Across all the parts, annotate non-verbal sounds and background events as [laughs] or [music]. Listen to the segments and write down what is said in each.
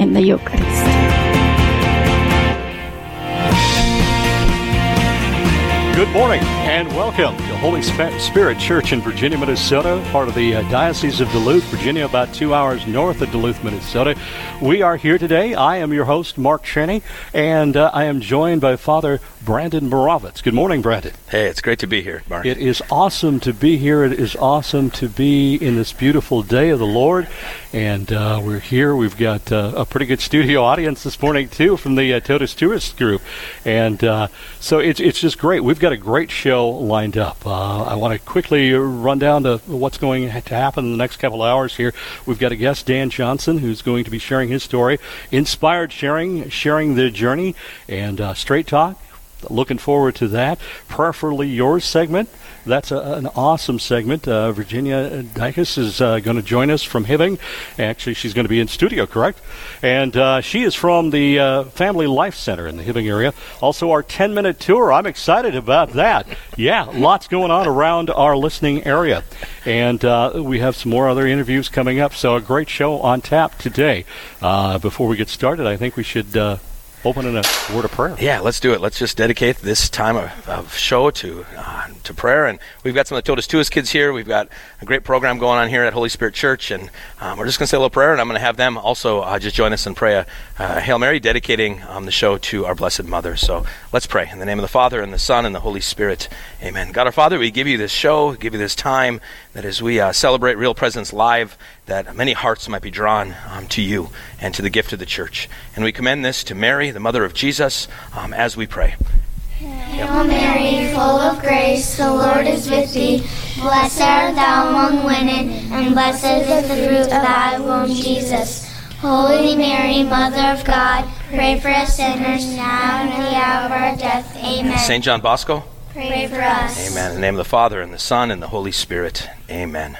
in the Eucharist. Good morning and welcome to Holy Spirit Church in Virginia, Minnesota, part of the uh, Diocese of Duluth, Virginia, about two hours north of Duluth, Minnesota. We are here today. I am your host, Mark Cheney, and uh, I am joined by Father Brandon Moravitz. Good morning, Brandon. Hey, it's great to be here, Mark. It is awesome to be here. It is awesome to be in this beautiful day of the Lord, and uh, we're here. We've got uh, a pretty good studio audience this morning too from the uh, Totus Tuus Group, and uh, so it's it's just great. We've got a great show lined up. Uh, I want to quickly run down to what's going to happen in the next couple hours here. We've got a guest, Dan Johnson, who's going to be sharing his story, inspired sharing, sharing the journey, and uh, straight talk looking forward to that. Prayerfully yours segment. That's a, an awesome segment. Uh, Virginia Dykes is uh, going to join us from Hibbing. Actually, she's going to be in studio, correct? And uh, she is from the uh, Family Life Center in the Hibbing area. Also, our 10 minute tour. I'm excited about that. Yeah, lots going on around our listening area. And uh, we have some more other interviews coming up. So, a great show on tap today. Uh, before we get started, I think we should open in a word of prayer. Yeah, let's do it. Let's just dedicate this time of, of show to uh, to prayer. And we've got some of the Totus Tuus kids here. We've got a great program going on here at Holy Spirit Church, and um, we're just going to say a little prayer, and I'm going to have them also uh, just join us and pray a uh, Hail Mary, dedicating um, the show to our Blessed Mother. So let's pray in the name of the Father and the Son and the Holy Spirit. Amen. God our Father, we give you this show, give you this time that as we uh, celebrate Real Presence Live, that many hearts might be drawn um, to you and to the gift of the church. And we commend this to Mary, the mother of Jesus, um, as we pray. Hail Mary, full of grace, the Lord is with thee. Blessed art thou among women, and blessed is the fruit of thy womb, Jesus. Holy Mary, Mother of God, pray for us sinners now and at the hour of our death. Amen. St. John Bosco, pray for us. Amen. In the name of the Father, and the Son, and the Holy Spirit. Amen.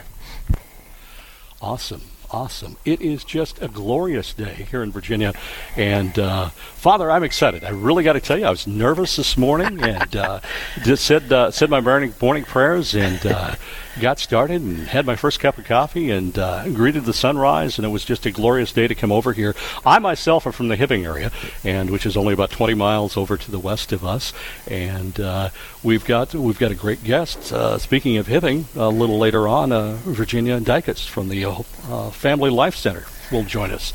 Awesome. Awesome. It is just a glorious day here in Virginia. And uh, Father, I'm excited. I really got to tell you, I was nervous this morning and uh, [laughs] just said, uh, said my morning, morning prayers and uh, got started and had my first cup of coffee and uh, greeted the sunrise. And it was just a glorious day to come over here. I myself am from the Hibbing area, and which is only about 20 miles over to the west of us. And uh, we've got we've got a great guest. Uh, speaking of Hibbing, a little later on, uh, Virginia Dykes from the uh, Family Life Center will join us,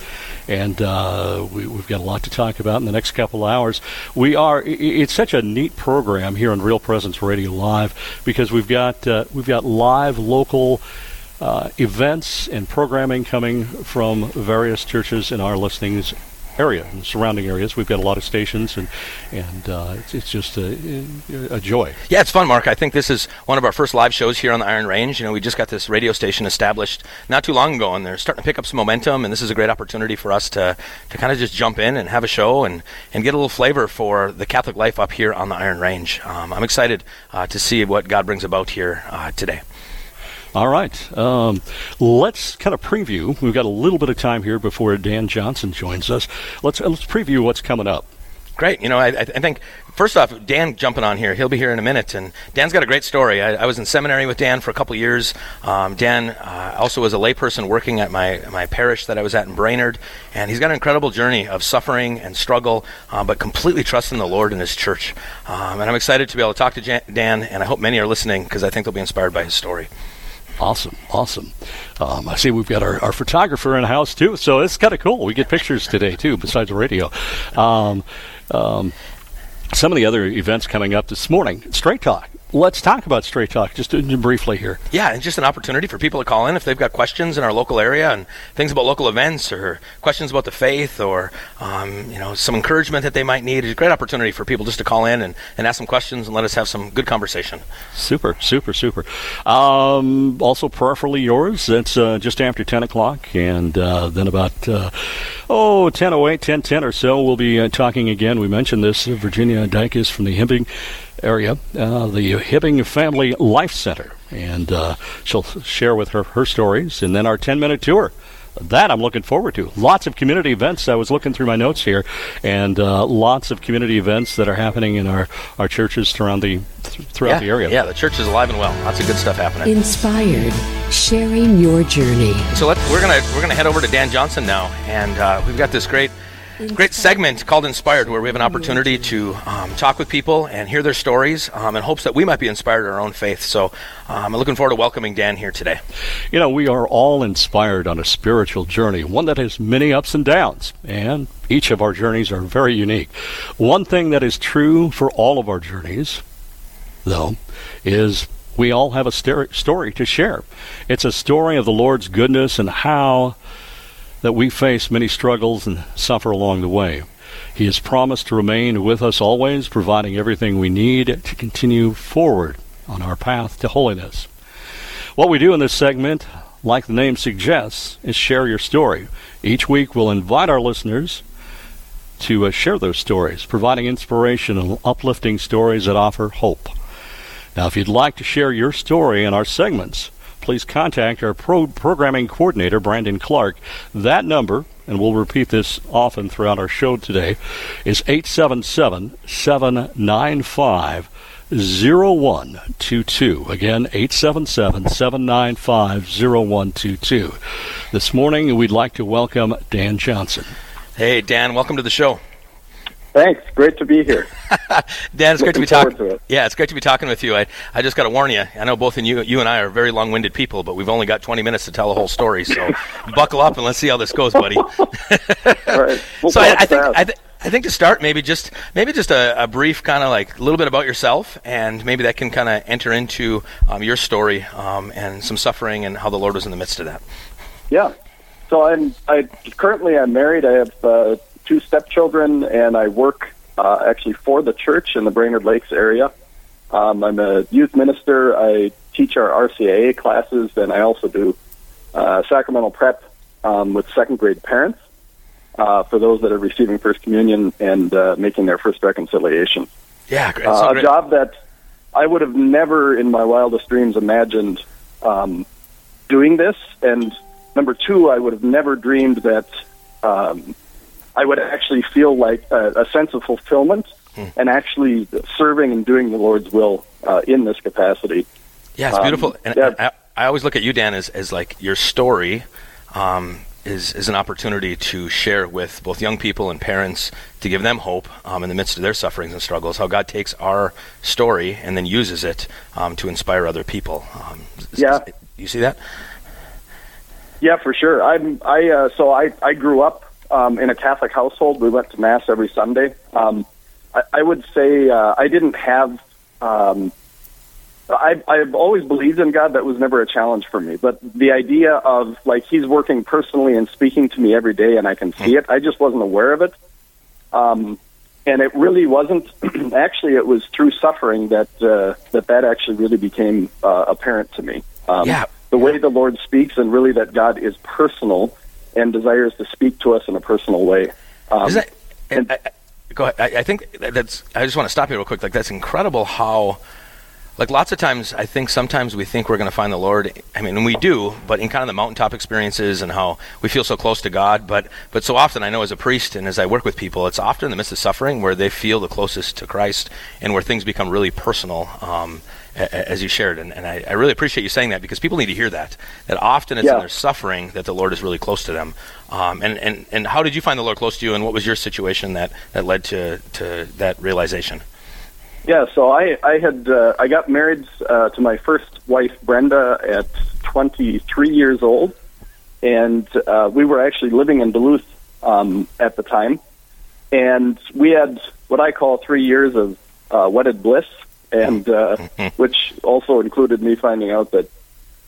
and uh, we, have got a lot to talk about in the next couple hours. We are it's such a neat program here on Real Presence Radio Live because we've got uh, we've got live local. Uh, events and programming coming from various churches in our listings area and surrounding areas. We've got a lot of stations, and and uh, it's, it's, just a, a, joy. Yeah, it's fun, Mark. I think this is one of our first live shows here on the Iron Range. You know, we just got this radio station established not too long ago, and they're starting to pick up some momentum. And this is a great opportunity for us to to kind of just jump in and have a show and and get a little flavor for the Catholic life up here on the Iron Range. Um, I'm excited uh, to see what God brings about here uh, today. All right. Um, let's kind of preview. We've got a little bit of time here before Dan Johnson joins us. Let's let's preview what's coming up. Great. You know, I, I think first off, Dan jumping on here. He'll be here in a minute, and Dan's got a great story. I, I was in seminary with Dan for a couple years. Um, Dan uh, also was a layperson working at my my parish that I was at in Brainerd, and he's got an incredible journey of suffering and struggle, uh, but completely trusting the Lord and His church. Um, and I'm excited to be able to talk to Jan- Dan, and I hope many are listening because I think they'll be inspired by his story. Awesome, awesome. Um, I see we've got our, our photographer in house too, so it's kind of cool. We get pictures today too, besides the radio. Um, um, some of the other events coming up this morning, Straight Talk. Let's talk about Straight Talk just briefly here. Yeah, and just an opportunity for people to call in if they've got questions in our local area and things about local events or questions about the faith or um, you know some encouragement that they might need. It's a great opportunity for people just to call in and, and ask some questions and let us have some good conversation. Super, super, super. Um, also, prayerfully yours. That's uh, just after 10 o'clock. And uh, then about, uh, oh, 10.08, 10.10 or so, we'll be uh, talking again. We mentioned this. Virginia Dyke is from the Hibbing area, uh, the Hibbing Family Life Center. And uh, she'll share with her her stories. And then our 10 minute tour that I'm looking forward to. Lots of community events. I was looking through my notes here, and uh, lots of community events that are happening in our, our churches around the throughout yeah, the area. Yeah, the church is alive and well. Lots of good stuff happening. Inspired, sharing your journey. So let we're gonna we're gonna head over to Dan Johnson now, and uh, we've got this great great segment called Inspired, where we have an opportunity to um, talk with people and hear their stories um, in hopes that we might be inspired in our own faith. So um, I'm looking forward to welcoming Dan here today. You know, we are all inspired on a spiritual journey, one that has many ups and downs, and each of our journeys are very unique. One thing that is true for all of our journeys, though, is we all have a story to share. It's a story of the Lord's goodness and how that we face many struggles and suffer along the way. He has promised to remain with us always, providing everything we need to continue forward on our path to holiness. What we do in this segment, like the name suggests, is share your story. Each week we'll invite our listeners to uh, share those stories, providing inspiration and uplifting stories that offer hope. Now, if you'd like to share your story in our segments, please contact our pro- programming coordinator, Brandon Clark. That number, and we'll repeat this often throughout our show today, is 877 795 0122. Again, 877 795 0122. This morning, we'd like to welcome Dan Johnson. Hey, Dan, welcome to the show. Thanks. Great to be here. [laughs] Dan, it's great to be talking. Yeah, it's great to be talking with you. I, I just got to warn you. I know both of you, you and I are very long-winded people, but we've only got 20 minutes to tell the whole story. So [laughs] buckle up and let's see how this goes, buddy. [laughs] All right. We'll so I, I, think I, th- I, think to start, maybe just maybe just a, a brief kind of like a little bit about yourself, and maybe that can kind of enter into um, your story um, and some suffering and how the Lord was in the midst of that. Yeah. So I'm I currently I'm married. I have. Uh, two stepchildren, and I work uh, actually for the church in the Brainerd Lakes area. Um, I'm a youth minister. I teach our RCIA classes, and I also do uh, sacramental prep um, with second grade parents uh, for those that are receiving First Communion and uh, making their first reconciliation. Yeah, great. Uh, a job that I would have never in my wildest dreams imagined um, doing this. And number two, I would have never dreamed that um, I would actually feel like a, a sense of fulfillment Hmm. and actually serving and doing the Lord's will uh, in this capacity. Yeah, it's Um, beautiful. And yeah. I, I always look at you, Dan, as, as like your story um, is, is an opportunity to share with both young people and parents to give them hope um, in the midst of their sufferings and struggles. How God takes our story and then uses it um, to inspire other people. Um, is- Yeah. is- you see that? Yeah, for sure. I'm. I uh, so I I grew up um, in a Catholic household. We went to mass every Sunday. Um, I, I would say uh, I didn't have. Um, I I've always believed in God. That was never a challenge for me. But the idea of like He's working personally and speaking to me every day, and I can see it. I just wasn't aware of it. Um, and it really wasn't. [clears throat] actually, it was through suffering that uh, that that actually really became uh, apparent to me. Um, Yeah. the way the Lord speaks, and really that God is personal and desires to speak to us in a personal way. Um, that, and- I, I, go ahead. I, I think that's. I just want to stop you real quick. Like that's incredible how. Like lots of times, I think sometimes we think we're going to find the Lord. I mean, and we do, but in kind of the mountaintop experiences and how we feel so close to God. But but so often, I know as a priest and as I work with people, it's often in the midst of suffering where they feel the closest to Christ and where things become really personal. Um, as you shared, and, and I, I really appreciate you saying that because people need to hear that. That often it's Yeah. in their suffering that the Lord is really close to them. Um, and, and, and how did you find the Lord close to you, and what was your situation that, that led to, to that realization? Yeah, so I I had uh, I got married uh, to my first wife Brenda at 23 years old, and uh, we were actually living in Duluth um, at the time, and we had what I call three years of uh, wedded bliss, and uh, [laughs] which also included me finding out that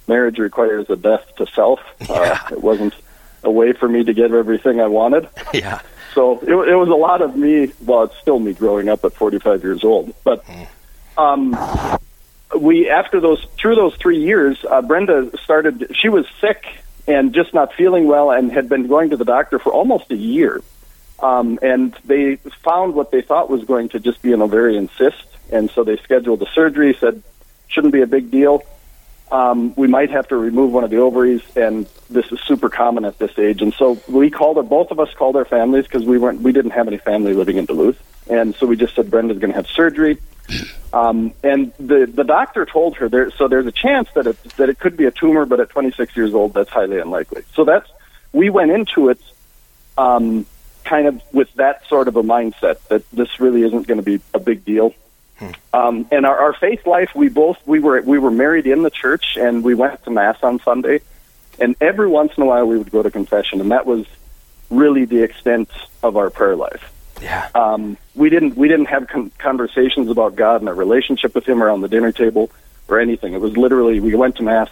marriage requires a death to self. Uh, it wasn't a way for me to get everything I wanted. [laughs] Yeah. So it, it was a lot of me. Well, it's still me growing up at 45 years old, but um, we after those through those three years, uh, Brenda started. She was sick and just not feeling well, and had been going to the doctor for almost a year. Um, and they found what they thought was going to just be an ovarian cyst, and so they scheduled the surgery. Said shouldn't be a big deal. Um, we might have to remove one of the ovaries, and this is super common at this age. And so we called her, Both of us called our families because we weren't. We didn't have any family living in Duluth, and so we just said Brenda's going to have surgery. [clears throat] Um, and the the doctor told her there. So there's a chance that it that it could be a tumor, but at 26 years old, that's highly unlikely. So that's we went into it. Um, kind of with that sort of a mindset that this really isn't going to be a big deal. Um, and our, our faith life, we both we were we were married in the church, and we went to mass on Sunday. And every once in a while, we would go to confession, and that was really the extent of our prayer life. Yeah. Um, we didn't we didn't have con- conversations about God and our relationship with Him around the dinner table or anything. It was literally we went to mass.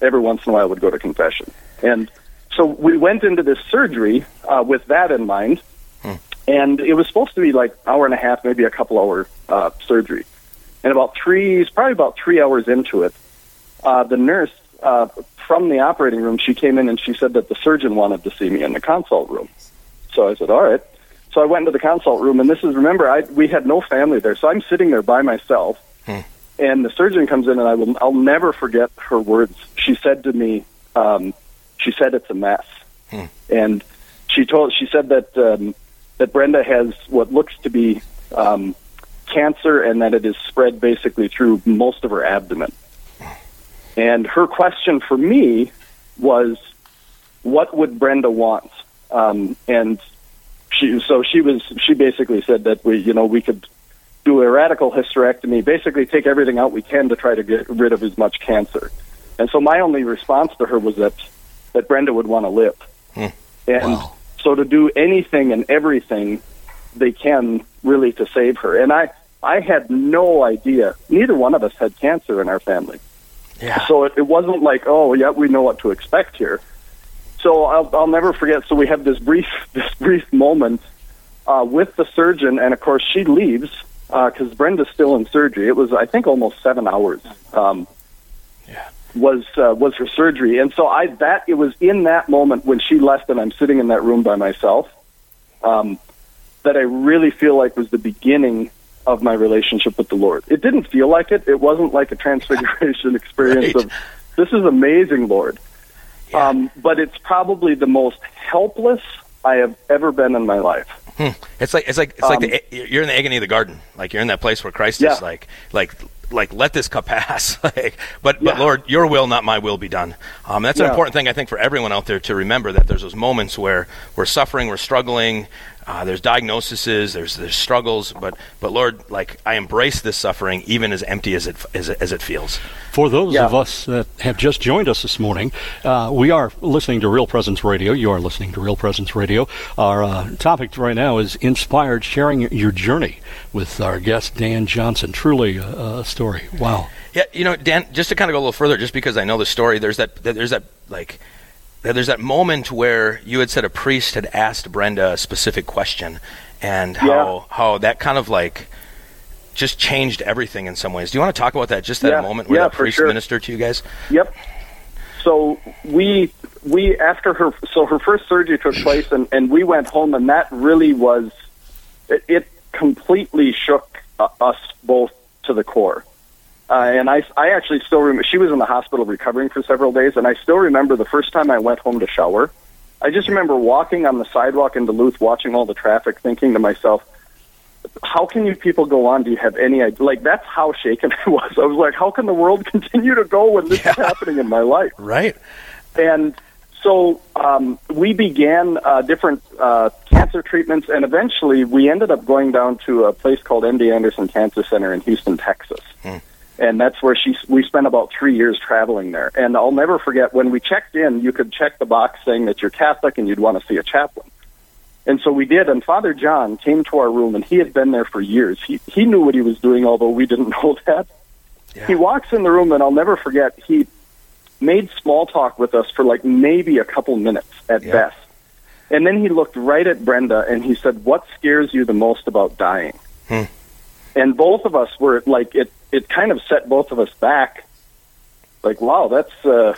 Every once in a while, would go to confession, and so we went into this surgery uh, with that in mind, and it was supposed to be like hour and a half, maybe a couple hour uh, surgery. And about three, probably about three hours into it, uh, the nurse uh, from the operating room, she came in and she said that the surgeon wanted to see me in the consult room. So I said, all right. So I went into the consult room, and this is remember I we had no family there, so I'm sitting there by myself, and the surgeon comes in, and I will I'll never forget her words. She said to me, um, she said it's a mess, and she told she said that um, that Brenda has what looks to be um, cancer, and that it is spread basically through most of her abdomen. And her question for me was, "What would Brenda want?" Um, and she so she was she basically said that we you know we could do a radical hysterectomy, basically take everything out we can to try to get rid of as much cancer. And so my only response to her was that that Brenda would want to live. And so to do anything and everything they can really to save her. And I I had no idea. Neither one of us had cancer in our family. Yeah. So it, it wasn't like, oh, yeah, we know what to expect here. So I'll, I'll never forget. So we have this brief, [laughs] this brief moment uh, with the surgeon, and of course she leaves because Brenda's still in surgery. It was, I think, almost seven hours. Um, Was uh, was her surgery, and so I that it was in that moment when she left, and I'm sitting in that room by myself, um, that I really feel like was the beginning of my relationship with the Lord. It didn't feel like it. It wasn't like a transfiguration [laughs] experience Right. of this is amazing, Lord. Um, but it's probably the most helpless I have ever been in my life. Hmm. It's like it's like it's like the, you're in the agony of the garden. Like you're in that place where Christ Um, Yeah. is like like like let this cup [laughs] pass. [laughs] like, but but Lord, Your will, not my will, be done. Um, that's an important thing I think for everyone out there to remember that there's those moments where we're suffering, we're struggling. Uh, there's diagnoses, there's there's struggles, but but Lord, like I embrace this suffering, even as empty as it as it, as it feels. For those Yeah. of us that have just joined us this morning, uh, we are listening to Real Presence Radio. You are listening to Real Presence Radio. Our uh, topic right now is inspired, sharing your journey with our guest Dan Johnson. Truly a, a story. Wow. Yeah, you know, Dan, just to kind of go a little further, just because I know the story, there's that, that there's that like that there's that moment where you had said a priest had asked Brenda a specific question, and how how that kind of like just changed everything in some ways. Do you want to talk about that? Just that Yeah, moment where yeah, that priest sure. ministered to you guys. Yep. So we we after her so her first surgery took place and and we went home and that really was it, it completely shook uh, us both to the core. Uh, and I, I actually still remember she was in the hospital recovering for several days, and I still remember the first time I went home to shower. I just remember walking on the sidewalk in Duluth, watching all the traffic, thinking to myself, how can you people go on? Do you have any idea? Like, that's how shaken [laughs] I was. I was like, how can the world [laughs] continue to go when this is happening in my life? Right. And so um, we began uh, different uh, cancer treatments, and eventually we ended up going down to a place called MD Anderson Cancer Center in Houston, Texas. And that's where she. We spent about three years traveling there. And I'll never forget when we checked in. You could check the box saying that you're Catholic and you'd want to see a chaplain. And so we did, and Father John came to our room, and he had been there for years. He he knew what he was doing, although we didn't [laughs] know that. Yeah. He walks in the room, and I'll never forget. He made small talk with us for like maybe a couple minutes at Yeah. best, and then he looked right at Brenda and he said, "What scares you the most about dying?" Hmm. And both of us were like, it it kind of set both of us back. Like, wow, that's. uh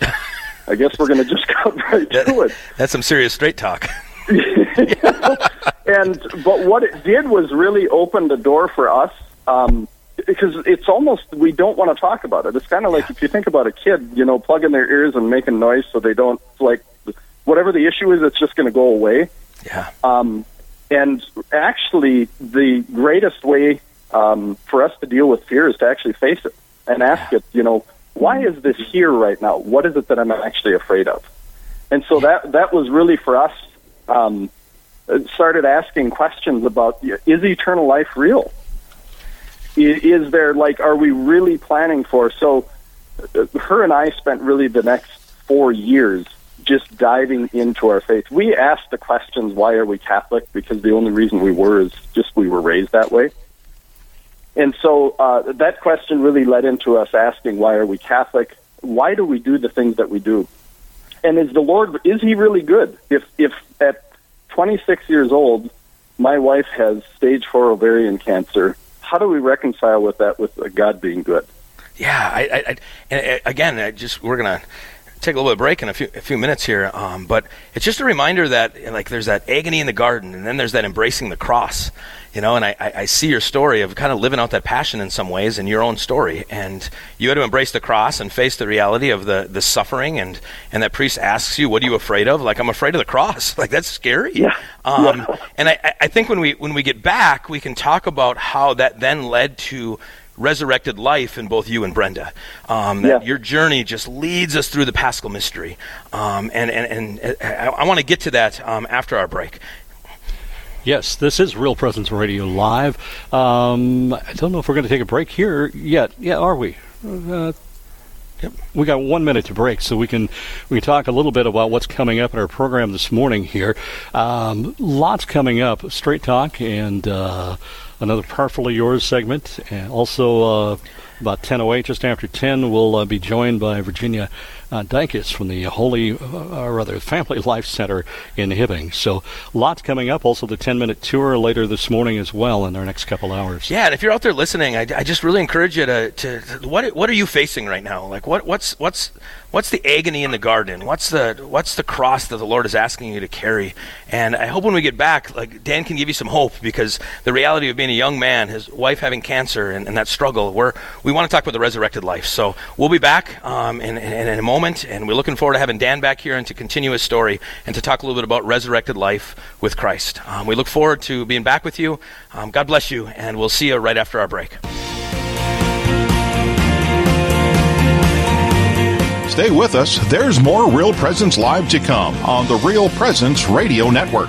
I guess we're going to just [laughs] cut right to it. That's some serious straight talk. [laughs] and but what it did was really open the door for us um, because it's almost we don't want to talk about it. It's kind of like if you think about a kid, you know, plugging their ears and making noise so they don't like whatever the issue is, it's just going to go away. Yeah. Um, and actually, the greatest way um, for us to deal with fear is to actually face it and ask it. You know, why is this here right now? What is it that I'm actually afraid of? And so that that was really for us. Um, started asking questions about is eternal life real? Is there like are we really planning for? So, uh, her and I spent really the next four years just diving into our faith. We asked the questions, why are we Catholic? Because the only reason we were is just we were raised that way. And so uh, that question really led into us asking, why are we Catholic? Why do we do the things that we do? And is the Lord, is he really good? If, if at 26 years old, my wife has stage four ovarian cancer, how do we reconcile with that with God being good? Yeah, I, I, I uh, again, I just we're gonna take a little bit of break in a few a few minutes here, um, but it's just a reminder that like there's that agony in the garden, and then there's that embracing the cross, you know. And I, I I see your story of kind of living out that passion in some ways in your own story, and you had to embrace the cross and face the reality of the the suffering, and and that priest asks you, "What are you afraid of?" Like I'm afraid of the cross. [laughs] Like that's scary. Yeah. Um, and I, I- I think when we when we get back, we can talk about how that then led to resurrected life in both you and Brenda. Um, that Yeah. your journey just leads us through the Paschal mystery, um, and and and uh, I, I want to get to that um, after our break. Yes, this is Real Presence Radio Live. Um, I don't know if we're going to take a break here yet. Yeah, are we? Uh, Yep. We got one minute to break, so we can we can talk a little bit about what's coming up in our program this morning here. Um, lots coming up. Straight talk and uh, another powerful of yours segment, and also uh, about ten oh eight, just after ten, we'll uh, be joined by Virginia uh, from the Holy, uh, or rather, Family [laughs] Life Center in Hibbing. So lots coming up. Also, the ten minute tour later this morning as well in our next couple hours. Yeah, and if you're out there listening, I, I just really encourage you to, to, to what what are you facing right now? Like what what's what's what's the agony in the garden? What's the what's the cross that the Lord is asking you to carry? And I hope when we get back, like Dan can give you some hope because the reality of being a young man, his wife having cancer, and, and that struggle, we're we want to talk about the resurrected life. So we'll be back um, in, in, in a moment, and we're looking forward to having Dan back here and to continue his story and to talk a little bit about resurrected life with Christ. Um, we look forward to being back with you. Um, God bless you, and we'll see you right after our break. Stay with us. There's more Real Presence Live to come on the Real Presence Radio Network.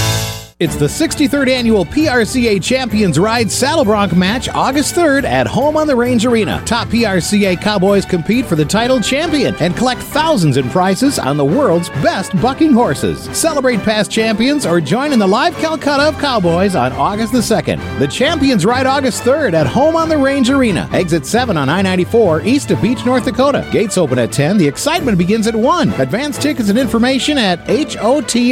It's the 63rd annual PRCA Champions Ride Saddle Bronc match August 3rd at Home on the Range Arena. Top PRCA Cowboys compete for the title champion and collect thousands in prizes on the world's best bucking horses. Celebrate past champions or join in the live Calcutta of Cowboys on August the 2nd. The Champions Ride August 3rd at Home on the Range Arena. Exit 7 on I 94 east of Beach, North Dakota. Gates open at 10. The excitement begins at 1. Advance tickets and information at HOTRND.com.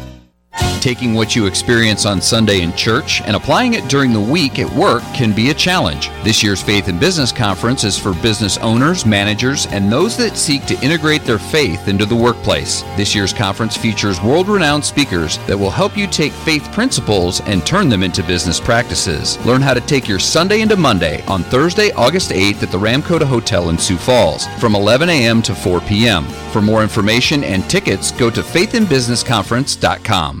Taking what you experience on Sunday in church and applying it during the week at work can be a challenge. This year's Faith and Business Conference is for business owners, managers, and those that seek to integrate their faith into the workplace. This year's conference features world renowned speakers that will help you take faith principles and turn them into business practices. Learn how to take your Sunday into Monday on Thursday, August 8th at the Ramkota Hotel in Sioux Falls from 11 a.m. to 4 p.m. For more information and tickets, go to faithandbusinessconference.com.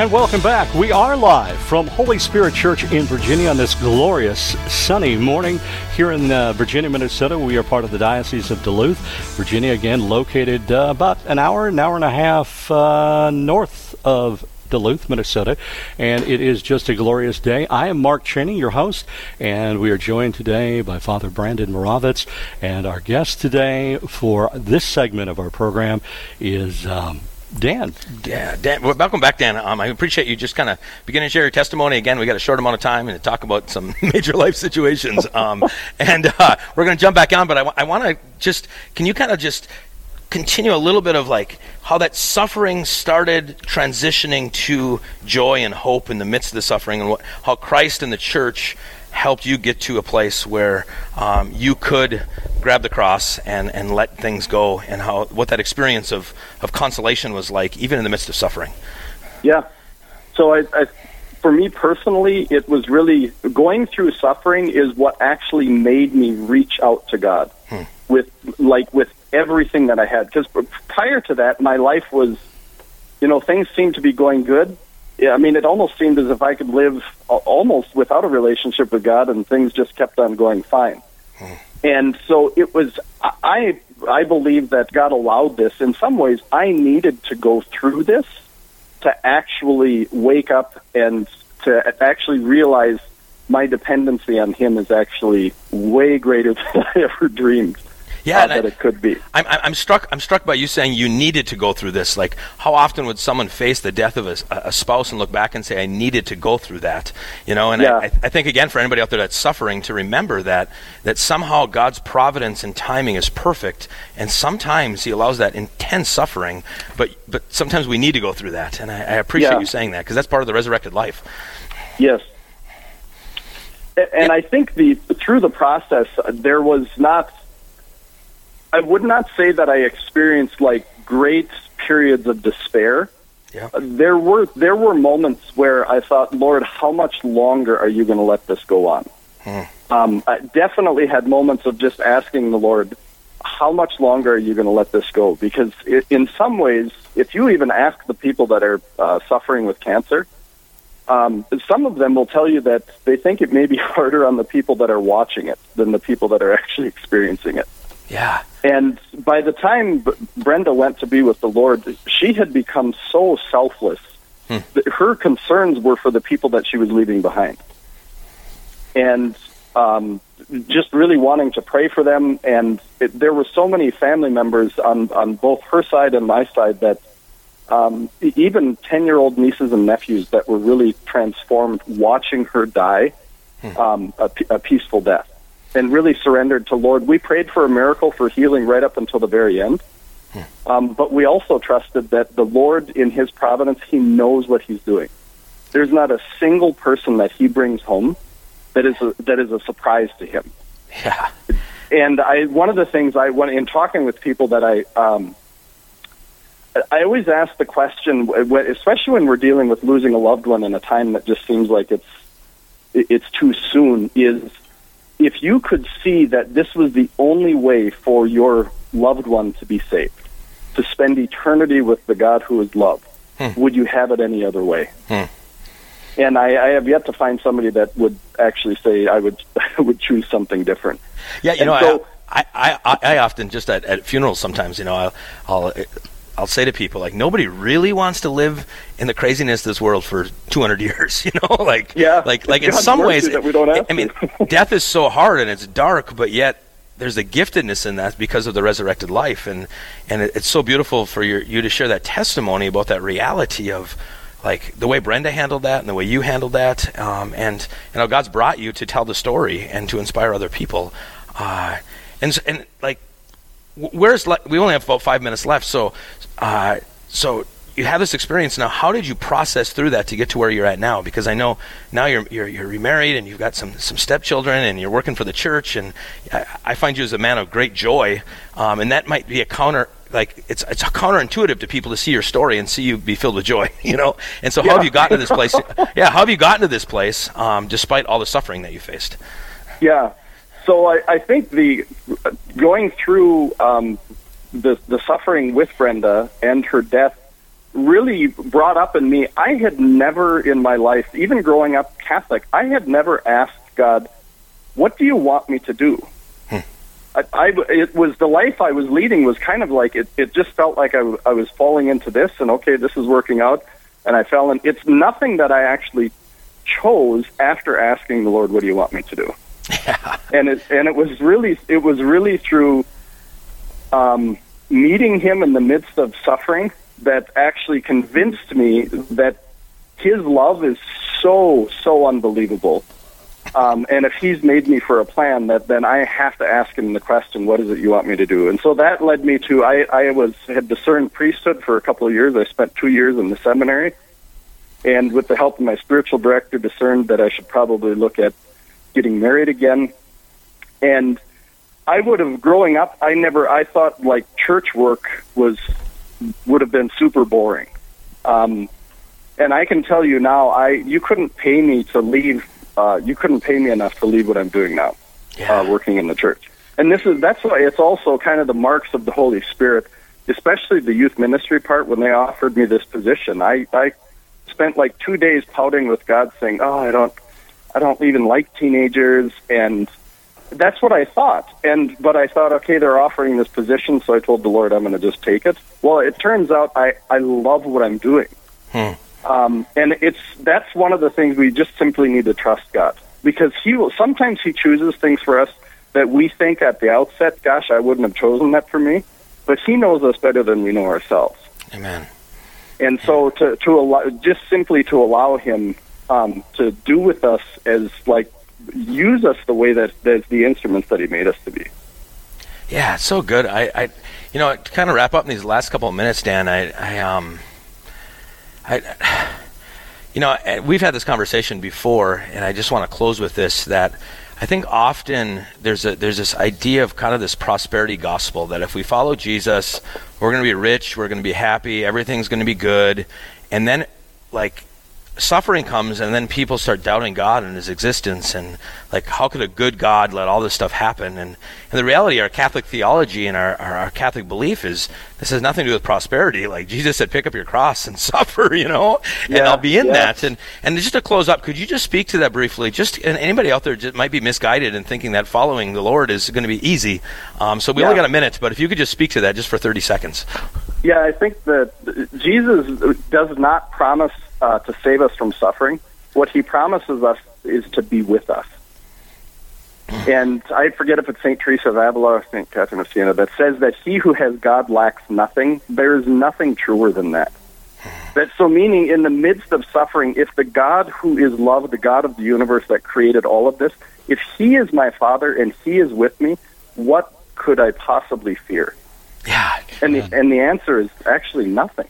And welcome back. We are live from Holy Spirit Church in Virginia on this glorious sunny morning here in uh, Virginia, Minnesota. We are part of the Diocese of Duluth, Virginia, again located uh, about an hour, an hour and a half uh, north of Duluth, Minnesota, and it is just a glorious day. I am Mark Cheney, your host, and we are joined today by Father Brandon Moravitz, and our guest today for this segment of our program is. Um, Dan. Yeah, Dan. Well, welcome back, Dan. Um, I appreciate you just kind of beginning to share your testimony. Again, we got a short amount of time and to talk about some [laughs] major life situations. Um, [laughs] and uh, we're going to jump back on, but I, w- I want to just, can you kind of just continue a little bit of like how that suffering started transitioning to joy and hope in the midst of the suffering and what, how Christ and the church helped you get to a place where um, you could grab the cross and, and let things go and how what that experience of, of consolation was like even in the midst of suffering. Yeah. So I, I for me personally it was really going through suffering is what actually made me reach out to god hmm. with like with everything that i had. Because prior to that my life was you know things seemed to be going good yeah, I mean, it almost seemed as if I could live almost without a relationship with God, and things just kept on going fine. Hmm. And so it was. I I believe that God allowed this. In some ways, I needed to go through this to actually wake up and to actually realize my dependency on Him is actually way greater [laughs] than I ever dreamed yeah, uh, that I, it could be. I'm, I'm struck. I'm struck by you saying you needed to go through this. Like, how often would someone face the death of a, a spouse and look back and say, "I needed to go through that"? You know, and Yeah. I, I think again for anybody out there that's suffering to remember that that somehow God's providence and timing is perfect, and sometimes He allows that intense suffering, but but sometimes we need to go through that, and I, I appreciate Yeah. you saying that because that's part of the resurrected life. Yes. And I think the through the process, uh, there was not. I would not say that I experienced like great periods of despair. Yeah. There were there were moments where I thought, Lord, how much longer are you going to let this go on? Hmm. Um, I definitely had moments of just asking the Lord, how much longer are you going to let this go? Because i in some ways, if you even ask the people that are uh, suffering with cancer, um, some of them will tell you that they think it may be [laughs] harder on the people that are watching it than the people that are actually experiencing it. Yeah. And by the time B- Brenda went to be with the Lord, she had become so selfless. Hmm. that Her concerns were for the people that she was leaving behind. And um, just really wanting to pray for them. And it, there were so many family members on, on both her side and my side that um, even 10 year old nieces and nephews that were really transformed watching her die um, a, a peaceful death and really surrendered to Lord. We prayed for a miracle for healing right up until the very end. Um, but we also trusted that the Lord, in His providence, He knows what He's doing. There's not a single person that He brings home that is a, that is a surprise to Him. Yeah. And I, one of the things I, went in talking with people that I, um, I always ask the question, especially when we're dealing with losing a loved one in a time that just seems like it's, it's too soon. Is if you could see that this was the only way for your loved one to be saved, to spend eternity with the God who is love, Hmm. would you have it any other way? Hmm. And I, I have yet to find somebody that would actually say I would I [laughs] would choose something different. Yeah, you And know, so- I, I, I, often just at, at funerals sometimes, you know, I'll, I'll I'll say to people like nobody really wants to live in the craziness of this world for 200 [laughs] years, you know, [laughs] like Yeah, like like [laughs] in some ways, that we don't have I mean, death is so hard and it's dark, but yet there's a giftedness in that because of the resurrected life, and and it, it's so beautiful for your, you to share that testimony about that reality of like the way Brenda handled that and the way you handled that, um, and you know God's brought you to tell the story and to inspire other people, uh, and and like where's we only have about five minutes left, so uh, so you have this experience now. How did you process through that to get to where you're at now? Because I know now you're you're, you're remarried and you've got some some stepchildren and you're working for the church, and I, I find you as a man of great joy, um, and that might be a counter. Like it's it's counterintuitive to people to see your story and see you be filled with joy, [laughs] you know. And so, how Yeah. have you gotten to this place? [laughs] yeah, how have you gotten to this place um, despite all the suffering that you faced? Yeah. So I, I think the going through um, the the suffering with Brenda and her death really brought up in me. I had never in my life, even growing up Catholic, I had never asked God, "What do you want me to do?" Hmm. I, I, it was the life I was leading was kind of like it. It just felt like I was falling into this, and okay, this is working out, and I fell in. It's nothing that I actually chose after asking the Lord, "What do you want me to do?" [laughs] and it and it was really it was really through um, meeting Him in the midst of suffering that actually convinced me that His love is so so unbelievable. Um, and if he's made me for a plan, that then I have to ask him the question, "What is it you want me to do?" And so that led me to I, I was had discerned priesthood for a couple of years. I spent two years in the seminary, and with the help of my spiritual director, discerned that I should probably look at getting married again. And I would have growing up. I never. I thought like church work was would have been super boring. Um, and I can tell you now, I you couldn't pay me to leave. Uh, you couldn't pay me enough to leave what I'm doing now, uh, working in the church. And this is that's why it's also kind of the marks of the Holy Spirit, especially the youth ministry part. When they offered me this position, I I spent like two days pouting with God, saying, "Oh, I don't, I don't even like teenagers," and that's what I thought. And but I thought, okay, they're offering this position, so I told the Lord I'm going to just take it. Well, it turns out I I love what I'm doing. Um, and it's that's one of the things we just simply need to trust God because He will. Sometimes He chooses things for us that we think at the outset, "Gosh, I wouldn't have chosen that for me," but He knows us better than we know ourselves. Amen. And so to to allow, just simply to allow Him um, to do with us as like use us the way that that's the instruments that He made us to be. Yeah, it's so good. I, I you know, to kind of wrap up in these last couple of minutes, Dan, I, I um, I, [sighs] you know, eh, we've had this conversation before, and I just want to close with this that I think often there's a there's this idea of kind of this prosperity gospel that if we follow Jesus, we're going to be rich, we're going to be happy, everything's going to be good, and then like suffering comes and then people start doubting God and his existence and like how could a good God let all this stuff happen? And, and the reality our Catholic theology and our, our, our Catholic belief is this has nothing to do with prosperity. Like Jesus said pick up your cross and [laughs] suffer you know? And Yeah, I'll be in yeah. that. And and just to close up could you just speak to that briefly? Just and anybody out there just might be misguided in thinking that following the Lord is going to be easy. Um, so we only got a minute but if you could just speak to that just for 30 seconds. Yeah, I think that Jesus does not promise uh, to save us from suffering. What he promises us is to be with us. And I forget if it's St. Teresa of Avila or St. Catherine of Siena that says that he who has God lacks nothing. There is nothing truer than that. That so meaning in the midst of suffering, if the God who is love, the God of the universe that created all of this, if he is my father and he is with me, what could I possibly fear? Yeah. And the, and the answer is actually nothing.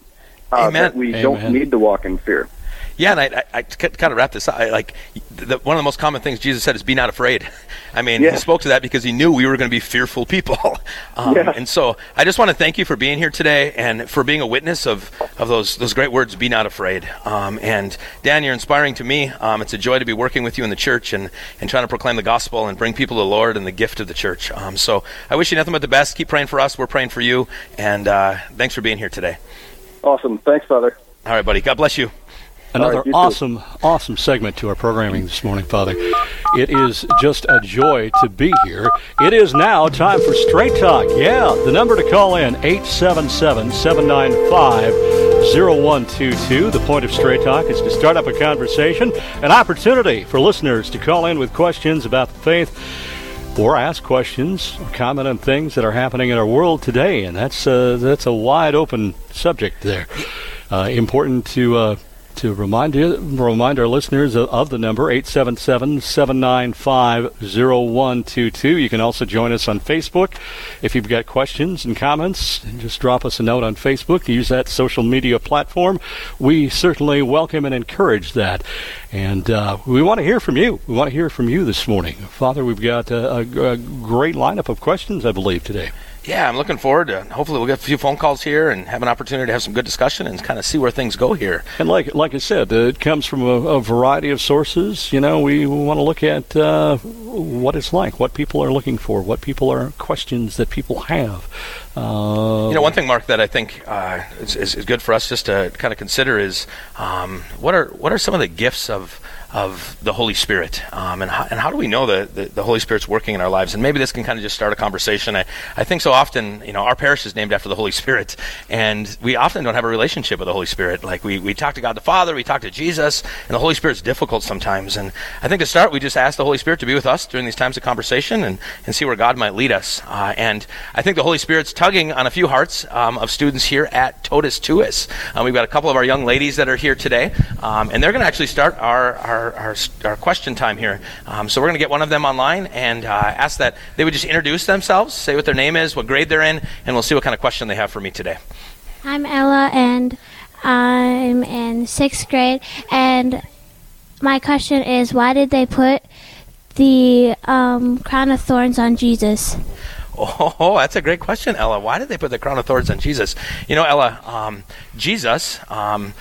Uh, Amen. That we Amen. don't need to walk in fear. Yeah, and I, I, I kind of wrap this up. I, like the, one of the most common things Jesus said is, "Be not afraid." [laughs] I mean, Yeah. he spoke to that because he knew we were going to be fearful people. [laughs] um, Yeah. And so, I just want to thank you for being here today and for being a witness of, of those those great words. Be not afraid. Um, and Dan, you're inspiring to me. Um, it's a joy to be working with you in the church and and trying to proclaim the gospel and bring people to the Lord and the gift of the church. Um, so, I wish you nothing but the best. Keep praying for us. We're praying for you. And uh, thanks for being here today. Awesome. Thanks, Father. All right, buddy. God bless you. Another right, you too. awesome, awesome segment to our programming this morning, Father. It is just a joy to be here. It is now time for Straight Talk. Yeah, the number to call in, 877-795-0122. The point of Straight Talk is to start up a conversation, an opportunity for listeners to call in with questions about the faith or ask questions comment on things that are happening in our world today. And that's, uh, that's a wide open subject there. Uh, important to uh, to remind you, remind our listeners of, of the number 877-795-0122. You can also join us on Facebook if you've got questions and comments. Just drop us a note on Facebook. Use that social media platform. We certainly welcome and encourage that. And uh, we want to hear from you. We want to hear from you this morning, Father. We've got a, a, a great lineup of questions, I believe, today. Yeah, I'm looking forward to. Hopefully, we'll get a few phone calls here and have an opportunity to have some good discussion and kind of see where things go here. And like like I said, uh, it comes from a, a variety of sources. You know, we want to look at uh, what it's like, what people are looking for, what people are questions that people have. Uh, You know, one thing, Mark, that I think uh, is, is, is good for us just to kind of consider is um, what are what are some of the gifts of of the Holy Spirit, um, and how, and how do we know that the, the Holy Spirit's working in our lives? And maybe this can kind of just start a conversation. I, I think so often, you know, our parish is named after the Holy Spirit, and we often don't have a relationship with the Holy Spirit. Like we, we talk to God the Father, we talk to Jesus, and the Holy Spirit's difficult sometimes. And I think to start, we just ask the Holy Spirit to be with us during these times of conversation and, and see where God might lead us. Uh, and I think the Holy Spirit's tugging on a few hearts um, of students here at Totus Tuus. Uh, we've got a couple of our young ladies that are here today, um, and they're going to actually start our, our, our, our question time here. Um, so we're going to get one of them online and uh, ask that they would just introduce themselves, say what their name is, what grade they're in, and we'll see what kind of question they have for me today. I'm Ella, and I'm in sixth grade. And my question is, why did they put the um, crown of thorns on Jesus? Oh, [laughs] that's a great question, Ella. Why did they put the crown of thorns on Jesus? You know, Ella, um, Jesus um,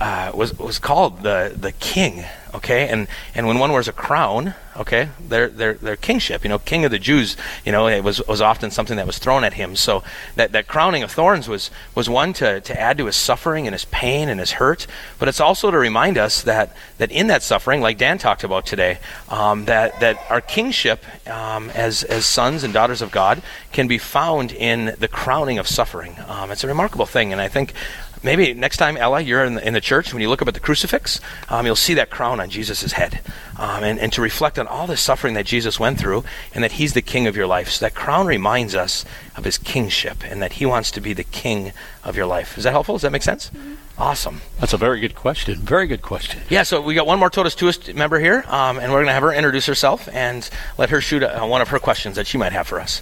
uh, was was called the the king. Okay, and and when one wears a crown, okay, their their their kingship, you know, king of the Jews, you know, it was was often something that was thrown at him. So that that crowning of thorns was was one to to add to his suffering and his pain and his hurt, but it's also to remind us that that in that suffering, like Dan talked about today, um, that that our kingship um, as as sons and daughters of God can be found in the crowning of suffering. Um, it's a remarkable thing, and I think maybe next time, Ella, you're in the, in the church, when you look up at the crucifix, um, you'll see that crown on Jesus' head. Um, and, and to reflect on all the suffering that Jesus went through and that he's the king of your life. So that crown reminds us of his kingship and that he wants to be the king of your life. Is that helpful? Does that make sense? Awesome. That's a very good question. Very good question. Yeah, so we got one more Totus Tuus member here, um, and we're going to have her introduce herself and let her shoot uh, one of her questions that she might have for us.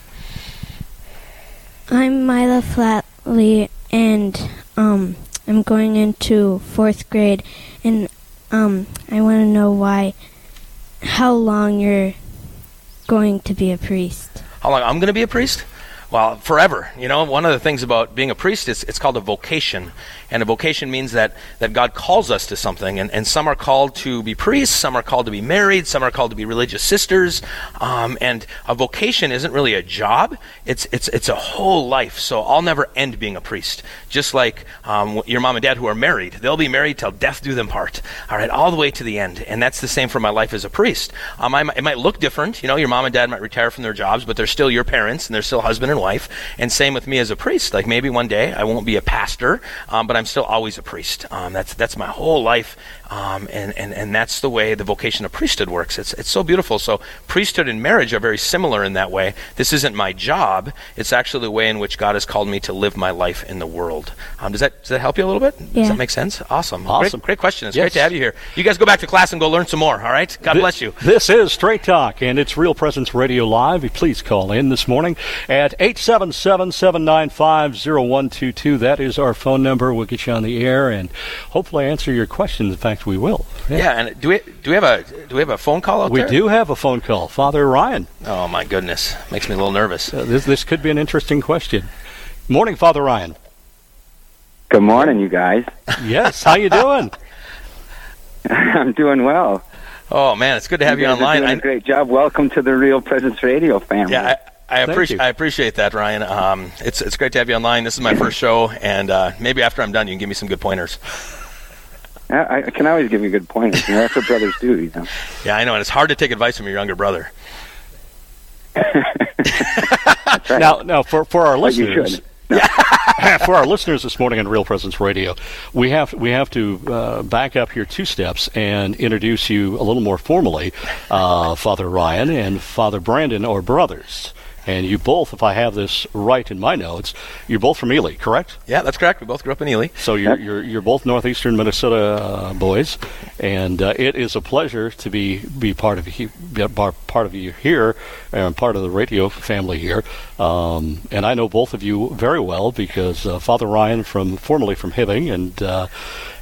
I'm Mila Flatley, and um, I'm going into fourth grade, and um, I want to know why, how long you're going to be a priest. How long I'm going to be a priest? Well, forever. You know, one of the things about being a priest is it's called a vocation. And a vocation means that, that God calls us to something. And, and some are called to be priests, some are called to be married, some are called to be religious sisters. Um, and a vocation isn't really a job, it's, it's, it's a whole life. So I'll never end being a priest. Just like um, your mom and dad who are married, they'll be married till death do them part. All right, all the way to the end. And that's the same for my life as a priest. Um, I, it might look different. You know, your mom and dad might retire from their jobs, but they're still your parents and they're still husband and wife. And same with me as a priest. Like maybe one day I won't be a pastor, um, but I'm still always a priest. Um, that's that's my whole life, um, and, and and that's the way the vocation of priesthood works. It's it's so beautiful. So priesthood and marriage are very similar in that way. This isn't my job. It's actually the way in which God has called me to live my life in the world. Um, does that does that help you a little bit? Does that make sense? Awesome. Awesome. Great, great question. It's Yes. great to have you here. You guys go back to class and go learn some more. All right. God Thi- bless you. This is Straight Talk, and it's Real Presence Radio Live. Please call in this morning at 877 795 0122. That is our phone number. We'll get you on the air and hopefully answer your questions. In fact, we will. Yeah, and do we do we have a do we have a phone call out there? We there? do have a phone call. Father Ryan. Oh my goodness, makes me a little nervous. Uh, this, this could be an interesting question. Morning, Father Ryan. Good morning, you guys. Yes, how you doing? [laughs] [laughs] I'm doing well. Oh man, it's good to have you, guys are online. Doing a great job. Welcome to the Real Presence Radio family. Yeah, I, I appreciate. I appreciate that, Ryan. Um, it's it's great to have you online. This is my first show, and uh, maybe after I'm done, you can give me some good pointers. I, I can always give you good pointers. You know, that's what brothers do. You know. [laughs] Yeah, I know, and it's hard to take advice from your younger brother. Now, now for, for our Like you listeners, [laughs] for our listeners this morning on Real Presence Radio, we have we have to uh, back up here two steps and introduce you a little more formally. Uh, Father Ryan and Father Brandon are brothers, and you both, if I have this right in my notes, you're both from Ely, correct? Yeah, that's correct. We both grew up in Ely. So you're you're, you're both northeastern Minnesota uh, boys, and uh, it is a pleasure to be be part of you, be part of you here, and part of the radio family here. Um, and I know both of you very well because uh, Father Ryan from formerly from Hibbing, and uh,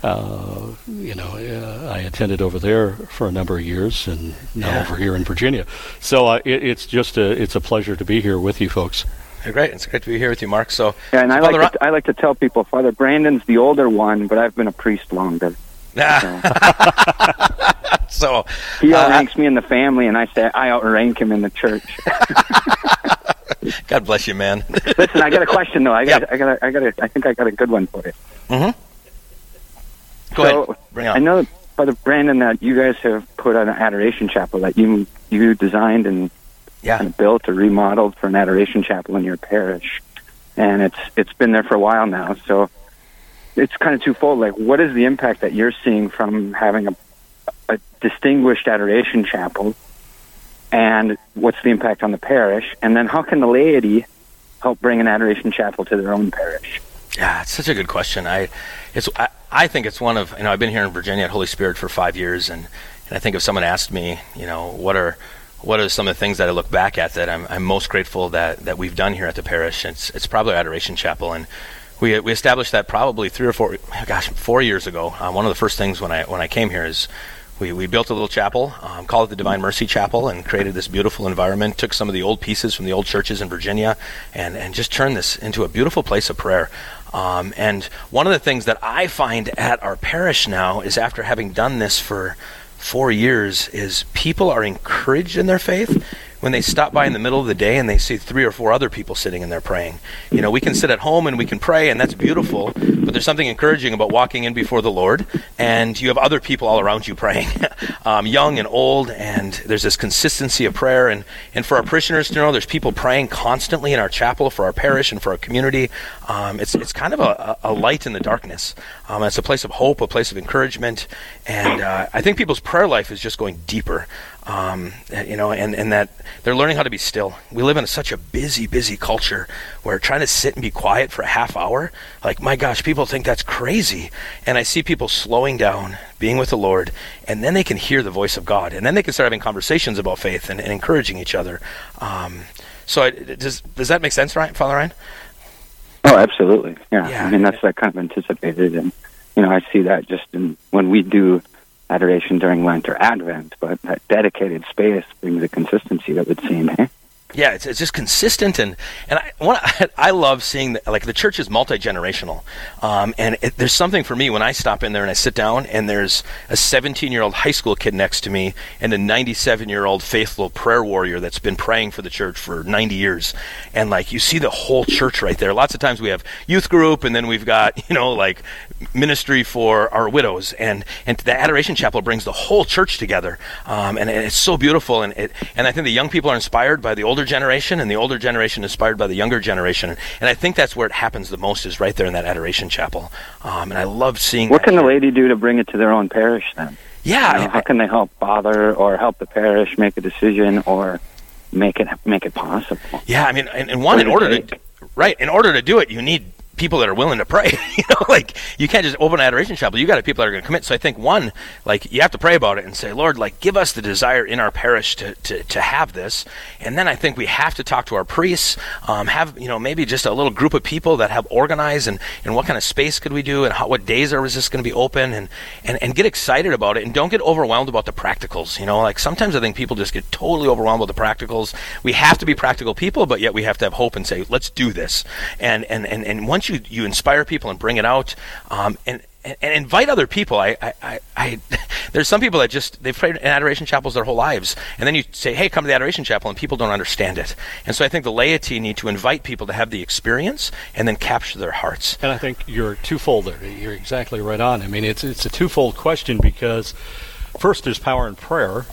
uh, you know uh, I attended over there for a number of years, and now Yeah. over here in Virginia. So uh, it, it's just a it's a pleasure to be here with you folks. Great. It's great to be here with you, Mark. So, Yeah, and I Father like to, I like to tell people, Father Brandon's the older one, but I've been a priest longer. [laughs] so He uh, outranks me in the family, and I say I outrank him in the church. [laughs] God bless you, man. Listen, I got a question though. I got, I got, a, I got, a, I think I got a good one for you. Mm-hmm. Go so, ahead. Bring on. I know, Father Brandon, that you guys have put on an adoration chapel that you you designed and yeah. of built or remodeled for an adoration chapel in your parish, and it's it's been there for a while now. So it's kind of twofold. Like, what is the impact that you're seeing from having a a distinguished adoration chapel, and what's the impact on the parish? And then how can the laity help bring an adoration chapel to their own parish? Yeah, it's such a good question. I, it's I, I think it's one of you know I've been here in Virginia at Holy Spirit for five years, and and I think if someone asked me, you know, what are what are some of the things that I look back at that I'm, I'm most grateful that, that we've done here at the parish? It's it's probably our adoration chapel, and we we established that probably three or four gosh four years ago. Uh, one of the first things when I when I came here is we, we built a little chapel, um, called it the Divine Mercy Chapel, and created this beautiful environment. Took some of the old pieces from the old churches in Virginia, and and just turned this into a beautiful place of prayer. Um, and one of the things that I find at our parish now is after having done this for four years, is people are encouraged in their faith when they stop by in the middle of the day and they see three or four other people sitting in there praying. You know, we can sit at home and we can pray, and that's beautiful, but there's something encouraging about walking in before the Lord, and you have other people all around you praying, [laughs] um, young and old, and there's this consistency of prayer. And, and for our parishioners to know there's people praying constantly in our chapel for our parish and for our community, um, it's, it's kind of a, a light in the darkness. Um, it's a place of hope, a place of encouragement, and uh, I think people's prayer life is just going deeper um, you know, and, and that they're learning how to be still. We live in such a busy, busy culture where trying to sit and be quiet for a half hour, like, my gosh, people think that's crazy. And I see people slowing down, being with the Lord, and then they can hear the voice of God. And then they can start having conversations about faith and, and encouraging each other. Um, so, it, does, does that make sense, Ryan, Father Ryan? Oh, absolutely. Yeah. Yeah. I mean, that's like kind of anticipated, and you know, I see that just in when we do adoration during Lent or Advent, but that dedicated space brings a consistency that would seem. Eh? Yeah, it's, it's just consistent, and and I [laughs] I love seeing that like the church is multi generational, um, and it, there's something for me when I stop in there and I sit down and there's a 17 year old high school kid next to me and a 97 year old faithful prayer warrior that's been praying for the church for 90 years, and like you see the whole church right there. Lots of times we have youth group, and then we've got [laughs] you know like ministry for our widows, and and the adoration chapel brings the whole church together, um, and, it's so beautiful, and it and I think the young people are inspired by the older generation, and the older generation inspired by the younger generation, and I think that's where it happens the most is right there in that adoration chapel, um, and I love seeing. What can the laity do to bring it to their own parish then? Yeah, You know, how can they help father or help the parish make a decision or make it make it possible? Yeah, I mean, and, and one in order it to right in order to do it, you need people that are willing to pray. [laughs] you know, like you can't just open an adoration chapel. You got to people that are going to commit. So I think one, like you have to pray about it and say, Lord, like give us the desire in our parish to to, to have this. And then I think we have to talk to our priests, um, have you know maybe just a little group of people that have organized and and what kind of space could we do and how, what days are this going to be open and, and and get excited about it and don't get overwhelmed about the practicals. You know, like sometimes I think people just get totally overwhelmed with the practicals. We have to be practical people, but yet we have to have hope and say, let's do this. And and and, and once you you inspire people and bring it out, um, and and, invite other people. I, I, I, I, [laughs] there's some people that just they've prayed in adoration chapels their whole lives, and then you say, "Hey, come to the adoration chapel," and people don't understand it. And so I think the laity need to invite people to have the experience and then capture their hearts. And I think you're twofold there. You're exactly right on. I mean, it's it's a twofold question because first there's power in prayer,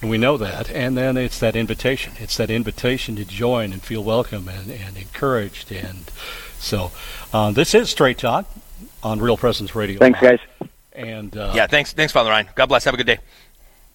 and we know that. And then it's that invitation. It's that invitation to join and feel welcome and, and encouraged. And so uh, this is Straight Talk on Real Presence Radio. Thanks, guys. And uh, yeah, thanks, thanks, Father Ryan. God bless. Have a good day.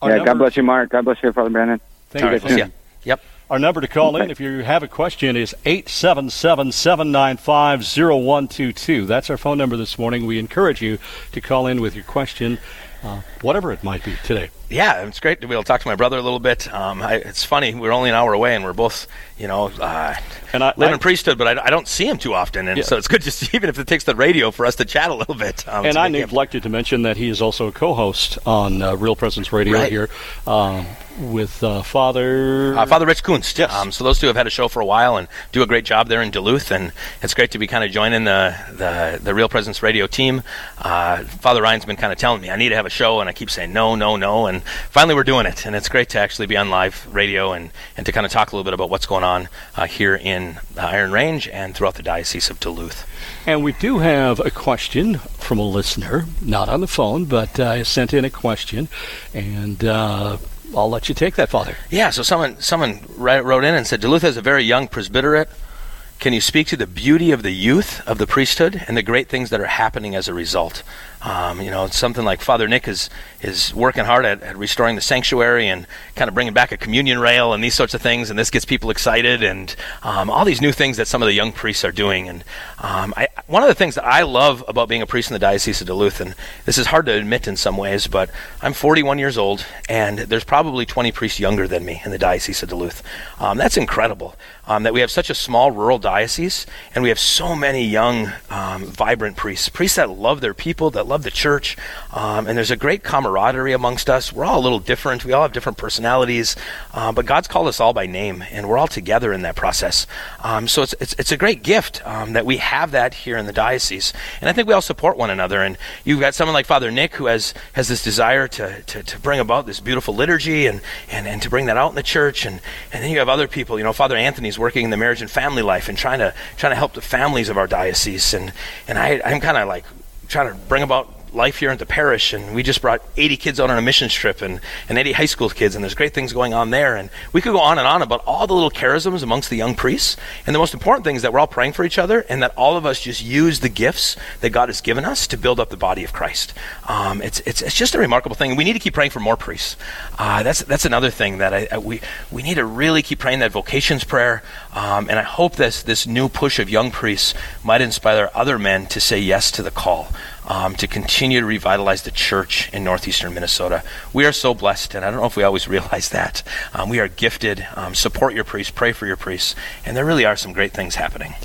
Yeah, number, God bless you, Mark. God bless you, Father Brandon. Thank you. Right, Yep. Our number to call in if you have a question is 877-795-0122. That's our phone number this morning. We encourage you to call in with your question, uh, whatever it might be today yeah, it's great to be able to talk to my brother a little bit. Um, I, it's funny, we're only an hour away, and we're both, you know, uh, and I, live I, in priesthood, but I, I, don't see him too often, and yeah. so it's good just even if it takes the radio for us to chat a little bit. Um, and I neglected to mention that he is also a co-host on uh, Real Presence Radio right. here. Um, with uh, Father uh, Father Rich Kunst. Yes. Um, so those two have had a show for a while and do a great job there in Duluth, and it's great to be kind of joining the the, the Real Presence Radio team. Uh, Father Ryan's been kind of telling me I need to have a show, and I keep saying no, no, no, and finally we're doing it, and it's great to actually be on live radio and and to kind of talk a little bit about what's going on uh, here in the Iron Range and throughout the Diocese of Duluth. And we do have a question from a listener, not on the phone, but uh, sent in a question, and uh, I'll let you take that, Father. Yeah, so someone someone wrote in and said Duluth has a very young presbyterate. Can you speak to the beauty of the youth of the priesthood and the great things that are happening as a result? Um, you know, something like Father Nick is is working hard at, at, restoring the sanctuary and kind of bringing back a communion rail and these sorts of things, and this gets people excited and um, all these new things that some of the young priests are doing. And um, I, one of the things that I love about being a priest in the Diocese of Duluth, and this is hard to admit in some ways, but I'm 41 years old, and there's probably 20 priests younger than me in the Diocese of Duluth. Um, that's incredible um, that we have such a small rural diocese, and we have so many young, um, vibrant priests, priests that love their people, that love the church, um, and there's a great camaraderie amongst us. We're all a little different. We all have different personalities, uh, but God's called us all by name, and we're all together in that process. Um, so it's, it's, it's a great gift um, that we have that here in the diocese, and I think we all support one another. And you've got someone like Father Nick who has has this desire to, to, to bring about this beautiful liturgy and, and, and to bring that out in the church, and, and then you have other people. You know, Father Anthony's working in the marriage and family life and trying to trying to help the families of our diocese. And and I I'm kind of like trying to bring about life here at the parish, and we just brought 80 kids out on a missions trip and, and 80 high school kids, and there's great things going on there. And we could go on and on about all the little charisms amongst the young priests. And the most important thing is that we're all praying for each other, and that all of us just use the gifts that God has given us to build up the body of Christ. Um, it's, it's, it's just a remarkable thing. We need to keep praying for more priests. Uh, that's, that's another thing that I, I, we, we need to really keep praying that vocations prayer. Um, and I hope this, this new push of young priests might inspire other men to say yes to the call um, to continue to revitalize the church in northeastern Minnesota. We are so blessed, and I don't know if we always [laughs] realize that. Um, we are gifted. Um, support your priests, pray for your priests, and there really are some great things happening.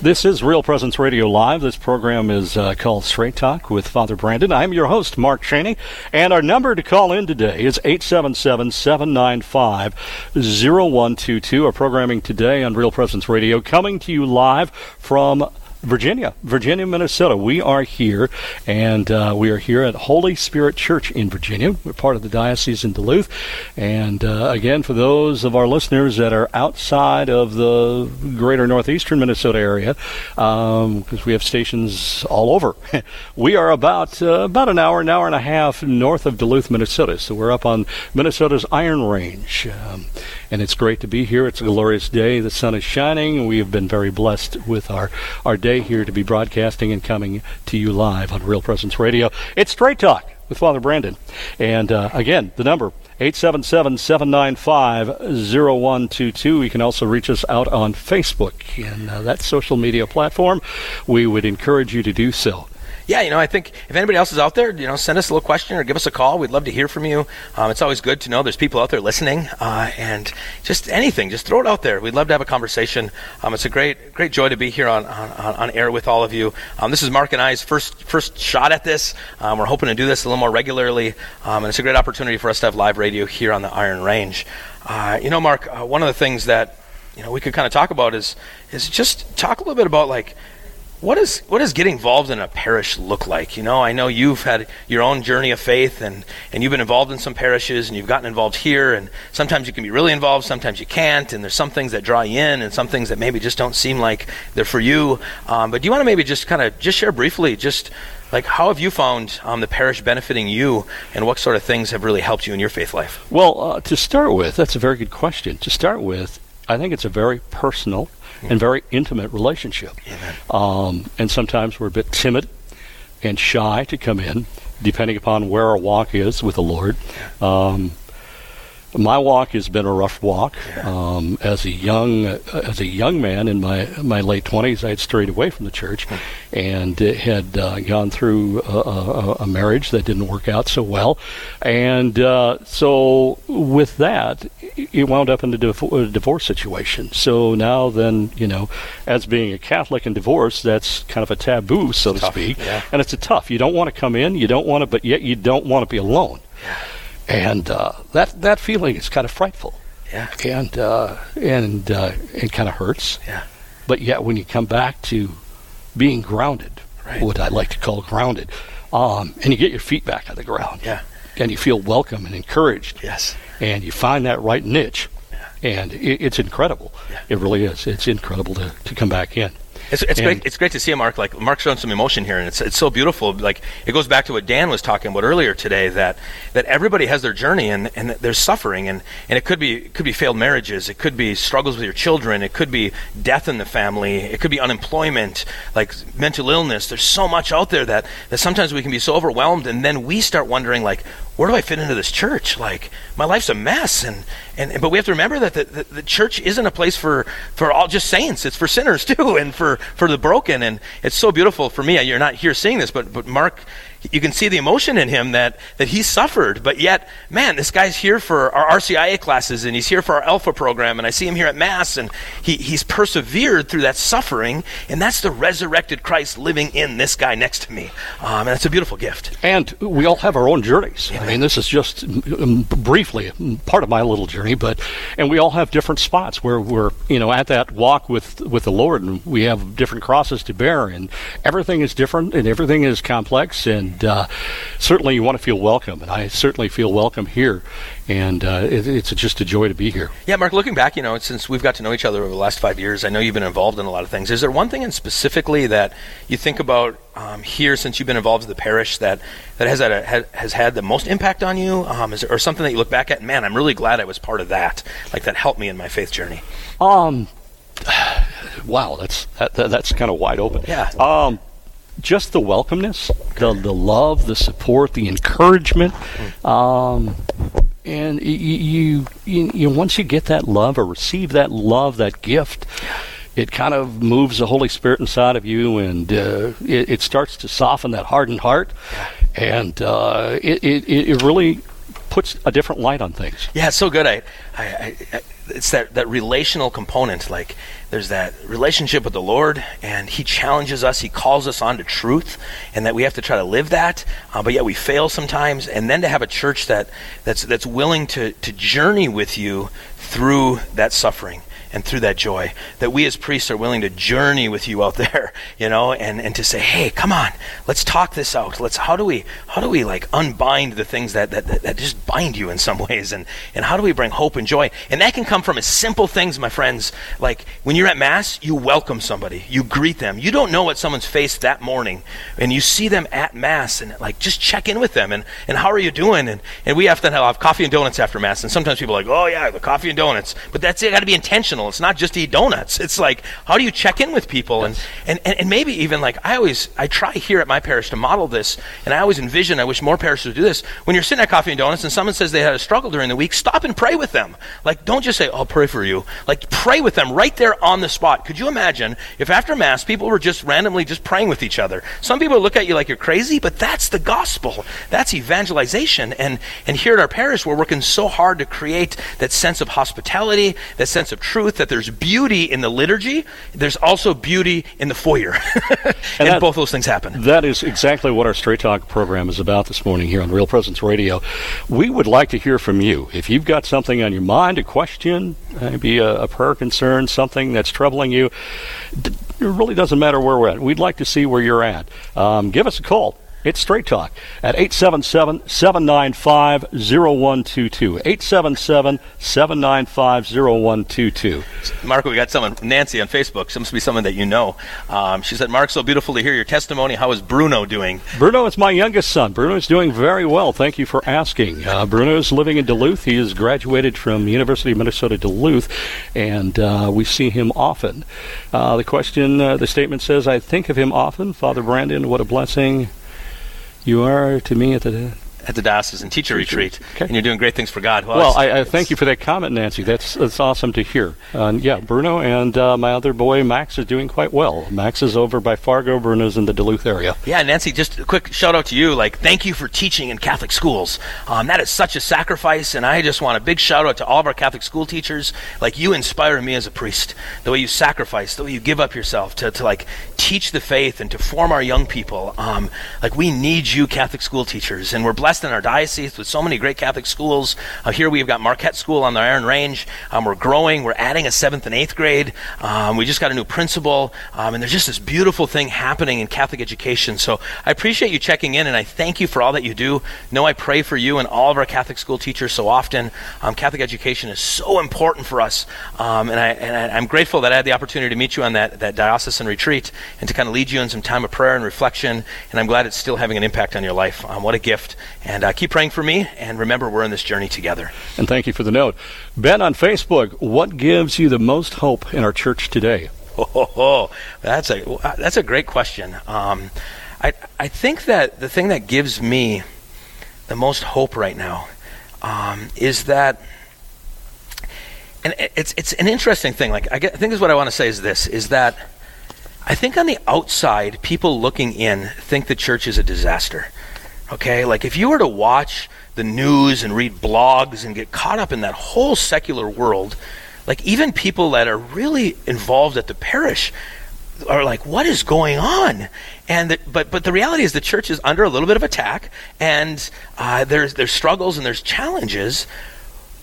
This is Real Presence Radio Live. This program is uh, called Straight Talk with Father Brandon. I'm your host, Mark Cheney, and our number to call in today is 877 795 0122. Our programming today on Real Presence Radio coming to you live from Virginia, Virginia, Minnesota. We are here, and uh, we are here at Holy Spirit Church in Virginia. We're part of the diocese in Duluth, and uh, again, for those of our listeners that are outside of the greater northeastern Minnesota area, because um, we have stations all over, [laughs] we are about uh, about an hour, an hour and a half north of Duluth, Minnesota. So we're up on Minnesota's Iron Range. Um, and it's great to be here. It's a glorious day. The sun is shining. We have been very blessed with our, our day here to be broadcasting and coming to you live on Real Presence Radio. It's Straight Talk with Father Brandon. And uh, again, the number 877-795-0122. You can also reach us out on Facebook and uh, that social media platform. We would encourage you to do so yeah, you know, I think if anybody else is out there, you know, send us a little question or give us a call. We'd love to hear from you. Um, it's always good to know there's people out there listening, uh, and just anything, just throw it out there. We'd love to have a conversation. Um, it's a great, great joy to be here on, on, on air with all of you. Um, this is Mark and I's first first shot at this. Um, we're hoping to do this a little more regularly, um, and it's a great opportunity for us to have live radio here on the Iron Range. Uh, you know, Mark, uh, one of the things that you know we could kind of talk about is is just talk a little bit about like what is what does getting involved in a parish look like? You know, I know you've had your own journey of faith, and and you've been involved in some parishes, and you've gotten involved here, and sometimes you can be really involved, sometimes you can't, and there's some things that draw you in, and some things that maybe just don't seem like they're for you. Um, but do you want to maybe just kind of just share briefly, just like how have you found um, the parish benefiting you, and what sort of things have really helped you in your faith life? Well, uh, to start with, that's a very good question. To start with, I think it's a very personal and very intimate relationship. Um, and sometimes we're a bit timid and shy to come in, depending upon where our walk is with the Lord. Um, my walk has been a rough walk. Um, as a young uh, as a young man in my my late twenties, I had strayed away from the church, and had uh, gone through a, a, a, marriage that didn't work out so well, and uh, so with that, it wound up in a, a, divorce situation. So now, then, you know, as being a Catholic and divorced, that's kind of a taboo, so it's to tough, speak, yeah. and it's a tough. You don't want to come in, you don't want to, but yet you don't want to be alone and uh, that that feeling is kind of frightful. Yeah. And uh, and uh, it kind of hurts. Yeah. But yet, when you come back to being grounded, right. what I like to call grounded, um, and you get your feet back on the ground, yeah, and you feel welcome and encouraged, yes, and you find that right niche, yeah. and it, it's incredible. Yeah. It really is. It's incredible to, to come back in. It's, it's And- great. It's great to see Mark. Like Mark's showing some emotion here, and it's it's so beautiful. Like it goes back to what Dan was talking about earlier today. That that everybody has their journey, and, and there's suffering, and, and it could be it could be failed marriages, it could be struggles with your children, it could be death in the family, it could be unemployment, like mental illness. There's so much out there that that sometimes we can be so overwhelmed, and then we start wondering like, where do I fit into this church? Like my life's a mess, and and but we have to remember that the, the, the church isn't a place for for all just saints. It's for sinners [laughs] too, and for for the broken. And it's so beautiful for me. You're not here seeing this, but but Mark, you can see the emotion in him that that he suffered. But yet, man, this guy's here for our RCIA classes, and he's here for our Alpha program, and I see him here at Mass, and he he's persevered through that suffering, and that's the resurrected Christ living in this guy next to me. Um, and it's a beautiful gift. And we all have our own journeys. I mean, this is just um, briefly part of my little journey, but and we all have different spots where we're you know at that walk with with the Lord, and we have different crosses to bear, and everything is different, and everything is complex, and uh, certainly you want to feel welcome, and I certainly feel welcome here, and uh, it, it's just a joy to be here. Yeah, Mark, looking back, you know, since we've got to know each other over the last five years, I know you've been involved in a lot of things. Is there one thing in specifically that you think about um, here since you've been involved in the parish that, that has, had a, ha- has had the most impact on you? Um, is or something that you look back at, man, I'm really glad I was part of that. Like that helped me in my faith journey. Um, [sighs] wow, that's that, that, that's kind of wide open. Yeah. Um, just the welcomeness, the the love, the support, the encouragement, um, and you, you you once you get that love or receive that love, that gift. It kind of moves the Holy Spirit inside of you, and uh, it, it starts to soften that hardened heart, and uh, it, it it really puts a different light on things. Yeah, it's so good. I, I, I it's that, that relational component. Like there's that relationship with the Lord, and He challenges us. He calls us on to truth, and that we have to try to live that. Uh, but yet we fail sometimes. And then to have a church that that's that's willing to to journey with you through that suffering and through that joy that we as priests are willing to journey with you out [laughs] there you know and, and to say hey come on let's talk this out. Let's how do we how do we like unbind the things that that, that, that just bind you in some [laughs] ways? And and how do we bring hope and joy? And that can come from as simple things my friends. Like when you're at mass you welcome somebody. You greet them. You don't know what someone's faced that morning and you see them at mass and like just check in with them and and how are you doing? And and we have to have coffee and donuts after mass and sometimes people are like oh yeah the coffee and donuts. But that's it got to be intentional relational. It's not just eat donuts. It's like how do you check in with people and, and, and, and maybe even like I always I try here at my parish to model this and I always envision I wish more parishes would do this. When you're sitting at coffee and donuts and someone says they had a struggle during the week, stop and pray with them. Like don't just say, I'll pray for you. Like pray with them right there on the spot. Could you imagine if after Mass people were just randomly just praying with each other? Some people look at you like you're crazy, but that's the gospel. That's evangelization. And and here at our parish we're working so hard to create that sense of hospitality, that sense of truth, that there's beauty in the liturgy, there's also beauty in the foyer. [laughs] and, and that, both those things happen. That is exactly what our Straight Talk program is about this morning here on Real Presence Radio. We would like to hear from you. If you've got something on your mind, a question, maybe a, a prayer concern, something that's troubling you, it really doesn't matter where we're at. We'd like to see where you're at. Um, give us a call. It's Straight Talk at 877 795 0122. 877 795 0122. Marco, we got someone, Nancy on Facebook. This must be someone that you know. Um, she said, Mark, so beautiful to hear your testimony. How is Bruno doing? Bruno is my youngest son. Bruno is doing very well. Thank you for asking. Uh, Bruno is living in Duluth. He has graduated from University of Minnesota Duluth, and uh, we see him often. Uh, the question, uh, the statement says, I think of him often. Father Brandon, what a blessing you are to me at the at the diocesan teacher, teacher. retreat, okay. and you're doing great things for God. Well, well I, I, thank you for that comment, Nancy. That's that's awesome to hear. Uh, yeah, Bruno and uh, my other boy Max is doing quite well. Max is over by Fargo. Bruno's in the Duluth area. Yeah, Nancy. Just a quick shout out to you. Like, thank you for teaching in Catholic schools. Um, that is such a sacrifice, and I just want a big shout out to all of our Catholic school teachers. Like, you inspire me as a priest. The way you sacrifice, the way you give up yourself to, to like teach the faith and to form our young people. Um, like, we need you, Catholic school teachers, and we're blessed in our diocese with so many great Catholic schools. Uh, here we've got Marquette School on the Iron Range. Um, we're growing. We're adding a seventh and eighth grade. Um, we just got a new principal, um, and there's just this beautiful thing happening in Catholic education. So I appreciate you checking in, and I thank you for all that you do. Know I pray for you and all of our Catholic school teachers so often. Um, Catholic education is so important for us, um, and I, am grateful that I had the opportunity to meet you on that, that diocesan retreat and to kind of lead you in some time of prayer and reflection. And I'm glad it's still having an impact on your life. Um, what a gift! And uh, keep praying for me, and remember, we're in this journey together. And thank you for the note. Ben on Facebook, what gives you the most hope in our church today? [laughs] Oh, oh, that's a that's a great question. Um, I I think that the thing that gives me the most hope right now um, is that, and it's it's an interesting thing. Like I, get, I think is what I want to say is this: is that I think on the outside, people looking in think the church is a disaster. Okay? Like if you were to watch the news and read blogs and get caught up in that whole secular world, like even people that are really involved at the parish are like, what is going on? And the, but but the reality is the church is under a little bit of attack, and uh, there's there's struggles and there's challenges.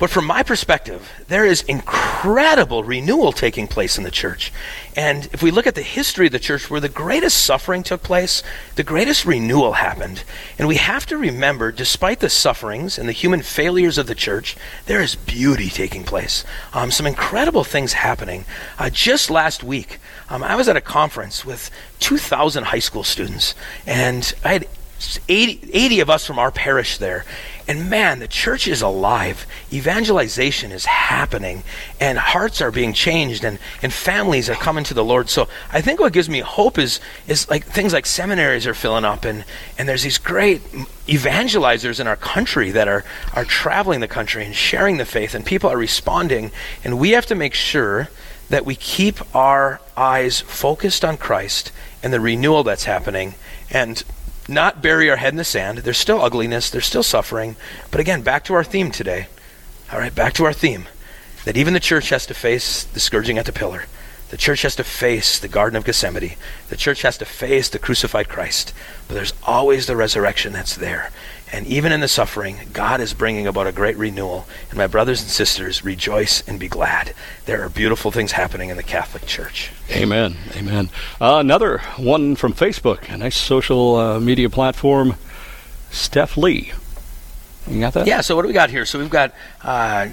But from my perspective, there is incredible renewal taking place in the church. And if we look at the history of the church where the greatest suffering took place, the greatest renewal happened. And we have to remember, despite the sufferings and the human failures of the church, there is beauty taking place. Um, some incredible things happening. Uh, just last week, um, I was at a conference with 2,000 high school students, and I had 80, 80 of us from our parish there. And man, the church is alive. Evangelization is happening, and hearts are being changed, and, and families are coming to the Lord. So I think what gives me hope is is like things like seminaries are filling up, and, and there's these great evangelizers in our country that are, are traveling the country and sharing the faith, and people are responding. And we have to make sure that we keep our eyes focused on Christ and the renewal that's happening. And not bury our head in the sand. There's still ugliness, there's still suffering. But again, back to our theme today. All right, back to our theme that even the church has to face the scourging at the pillar. The church has to face the Garden of Gethsemane. The church has to face the crucified Christ. But there's always the resurrection that's there. And even in the suffering, God is bringing about a great renewal. And my brothers and sisters, rejoice and be glad. There are beautiful things happening in the Catholic Church. Amen. Amen. Uh, another one from Facebook, a nice social uh, media platform. Steph Lee. You got that? Yeah, so what do we got here? So we've got. Uh,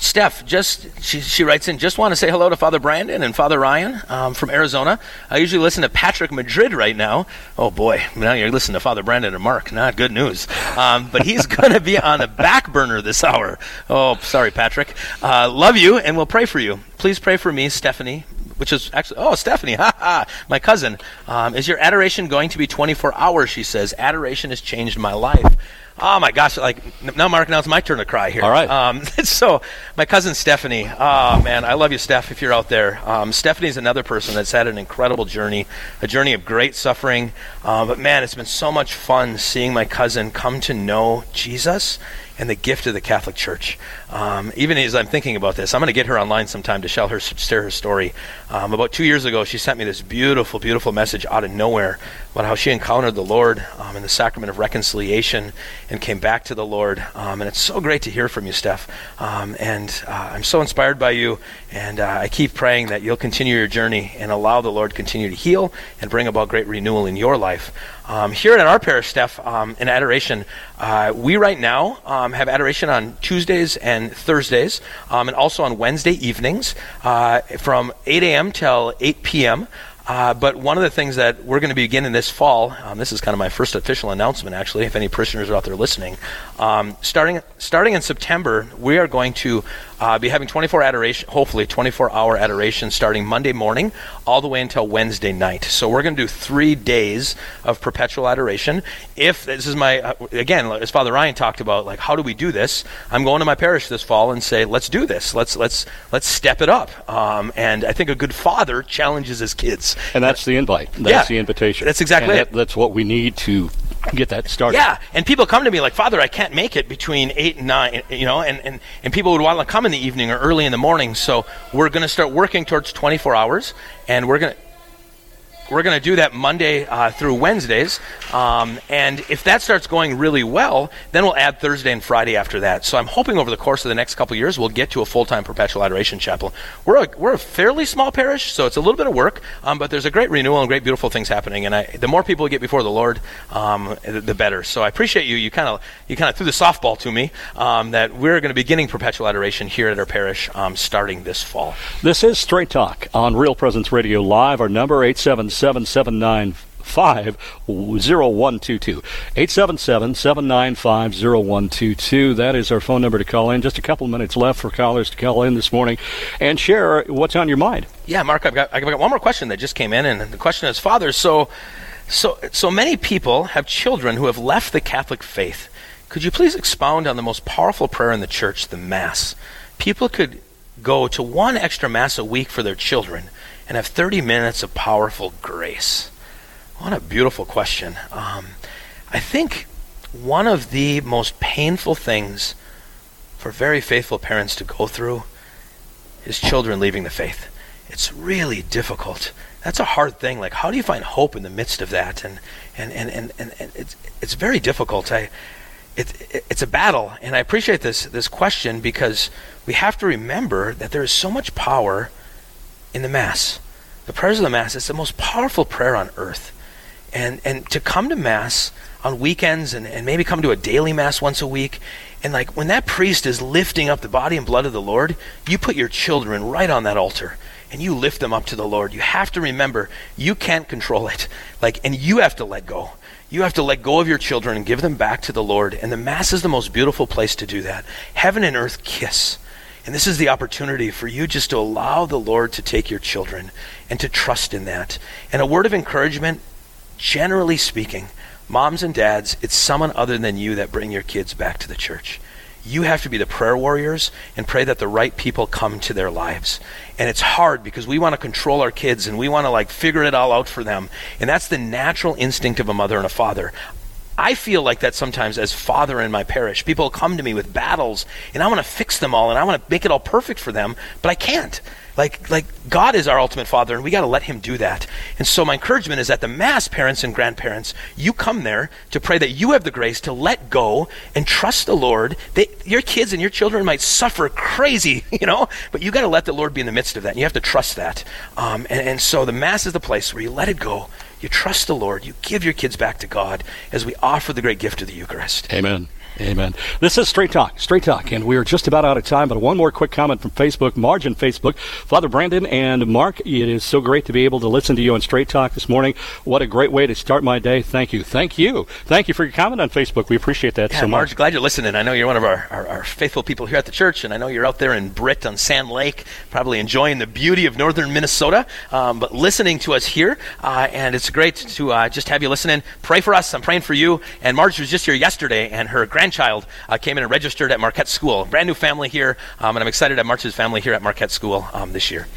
Steph, just she, she writes in, just want to say hello to Father Brandon and Father Ryan um, from Arizona. I usually listen to Patrick Madrid right now. Oh boy, now you're listening to Father Brandon and Mark. Not good news. Um, but he's [laughs] going to be on the back burner this hour. Oh, sorry, Patrick. Uh, love you, and we'll pray for you. Please pray for me, Stephanie, which is actually, oh, Stephanie, [laughs] ha ha, my cousin. Um, is your adoration going to be 24 hours? She says, adoration has changed my life. Oh my gosh! Like now, Mark. Now it's my turn to cry here. All right. Um, [laughs] so my cousin Stephanie. Oh man, I love you, Steph. If you're out there, um, Stephanie's another person that's had an incredible journey, a journey of great suffering. Uh, but man, it's been so much fun seeing my cousin come to know Jesus and the gift of the Catholic Church. Um, even as I'm thinking about this, I'm going to get her online sometime to share her, share her story. Um, about two years ago, she sent me this beautiful, beautiful message out of nowhere about how she encountered the Lord um, in the sacrament of reconciliation and came back to the Lord. Um, and it's so great to hear from you, Steph. Um, and uh, I'm so inspired by you, and uh, I keep praying that you'll continue your journey and allow the Lord continue to heal and bring about great renewal in your life. Um, here at our parish, Steph, in adoration, uh, we right now have adoration on Tuesdays and Thursdays, um, and also on Wednesday evenings uh, from 8 a.m. till 8 p.m. Uh, but one of the things that we're going to be beginning this fall, um, this is kind of my first official announcement, actually, if any parishioners are out there listening. Um, starting starting in September, we are going to uh, be having 24 adoration, hopefully 24 hour adoration, starting Monday morning all the way until Wednesday night. So we're going to do three days of perpetual adoration. If this is my uh, again, as Father Ryan talked about, like how do we do this? I'm going to my parish this fall and say, let's do this. Let's let's let's step it up. Um, and I think a good father challenges his kids. And that's the invite. That's Yeah. the invitation. That's exactly that- that's what we need to get that started. Yeah, and people come to me like, Father, I can't make it between eight and nine, you know, and, and, and people would want to come in the evening or early in the morning. So we're going to start working towards 24 hours, and we're going to we're going to do that Monday uh, through Wednesdays. Um, and if that starts going really well, then we'll add Thursday and Friday after that. So I'm hoping over the course of the next couple years, we'll get to a full time perpetual adoration chapel. We're a, we're a fairly small parish, so it's a little bit of work, um, but there's a great renewal and great, beautiful things happening. And I, the more people get before the Lord, um, the, the better. So I appreciate you. You kind of you kind of threw the softball to me um, that we're going to be beginning perpetual adoration here at our parish um, starting this fall. This is Straight Talk on Real Presence Radio Live. Our number 877-795-0122. 877-795-0122. That is our phone number to call in. Just a couple minutes left for callers to call in this morning and share what's on your mind. Yeah, Mark, I've got, I've got one more question that just came in, and the question is, Father, so, so, so many people have children who have left the Catholic faith. Could you please expound on the most powerful prayer in the church, the Mass? People could go to one extra Mass a week for their children and have 30 minutes of powerful grace. What a beautiful question. Um, I think one of the most painful things for very faithful parents to go through is children leaving the faith. It's really difficult. That's a hard thing. Like, how do you find hope in the midst of that? And and and and, and, and it's it's very difficult. I it, it, it's a battle, and I appreciate this this question because we have to remember that there is so much power in the Mass. The prayers of the Mass is the most powerful prayer on earth. And and to come to Mass on weekends and, and maybe come to a daily Mass once a week, and like when that priest is lifting up the body and blood of the Lord, you put your children right on that altar and you lift them up to the Lord. You have to remember you can't control it. Like and you have to let go. You have to let go of your children and give them back to the Lord. And the Mass is the most beautiful place to do that. Heaven and earth kiss. And this is the opportunity for you just to allow the Lord to take your children and to trust in that. And a word of encouragement, generally speaking, moms and dads, it's someone other than you that bring your kids back to the church. You have to be the prayer warriors and pray that the right people come to their lives. And it's hard because we want to control our kids and we want to like figure it all out for them. And that's the natural instinct of a mother and a father. I feel like that sometimes as father in my parish. People come to me with battles and I want to fix them all and I want to make it all perfect for them, but I can't. Like, like God is our ultimate father and we got to let him do that. And so my encouragement is that the mass parents and grandparents, you come there to pray that you have the grace to let go and trust the Lord. They, your kids and your children might suffer crazy, [laughs] you know, but you got to let the Lord be in the midst of that. And you have to trust that. Um, and, and so the mass is the place where you let it go. You trust the Lord. You give your kids back to God as we offer the great gift of the Eucharist. Amen. Amen. This is Straight Talk, Straight Talk, and we are just about out of time, but one more quick comment from Facebook, Margin Facebook. Father Brandon and Mark, it is so great to be able to listen to you on Straight Talk this morning. What a great way to start my day. Thank you. Thank you. Thank you for your comment on Facebook. We appreciate that yeah, so Marge, much. glad you're listening. I know you're one of our, our, our, faithful people here at the church, and I know you're out there in Britt on Sand Lake, probably enjoying the beauty of northern Minnesota, um, but listening to us here, uh, and it's great to uh, just have you listening. Pray for us. I'm praying for you. And Marge was just here yesterday, and her grandchild uh, came in and registered at Marquette School. Brand new family here, um, and I'm excited to have Marge's family here at Marquette School um, this year.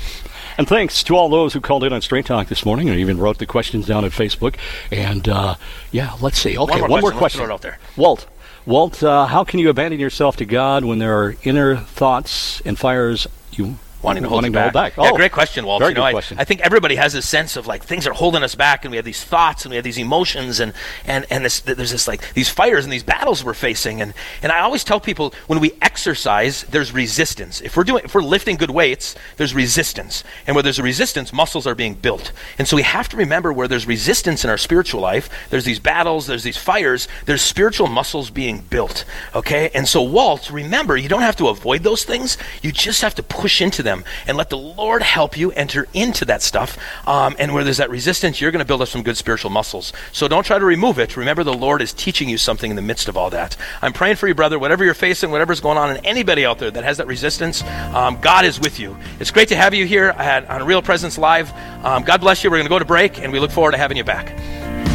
And thanks to all those who called in on Straight Talk this morning and even wrote the questions down at Facebook. And uh, yeah, let's see. Okay, one more one question. more question. Out there. Walt, Walt, uh, how can you abandon yourself to God when there are inner thoughts and fires you wanting to hold, wanting to hold back? Yeah, oh, great question, Walt. Very you know, good I, question. I think everybody has this sense of like things are holding us back, and we have these thoughts, and we have these emotions, and and and this, there's this like these fires and these battles we're facing, and and I always tell people when we exercise, there's resistance. If we're doing, if we're lifting good weights, there's resistance, and where there's a resistance, muscles are being built, and so we have to remember where there's resistance in our spiritual life, there's these battles, there's these fires, there's spiritual muscles being built. Okay, and so Walt, remember, you don't have to avoid those things, you just have to push into them and let the Lord help you enter into that stuff. Um, and where there's that resistance, you're going to build up some good spiritual muscles. So don't try to remove it. Remember, the Lord is teaching you something in the midst of all that. I'm praying for you, brother. Whatever you're facing, whatever's going on, and anybody out there that has that resistance, um, God is with you. It's great to have you here at, on Real Presence Live. Um, God bless you. We're going to go to break, and we look forward to having you back.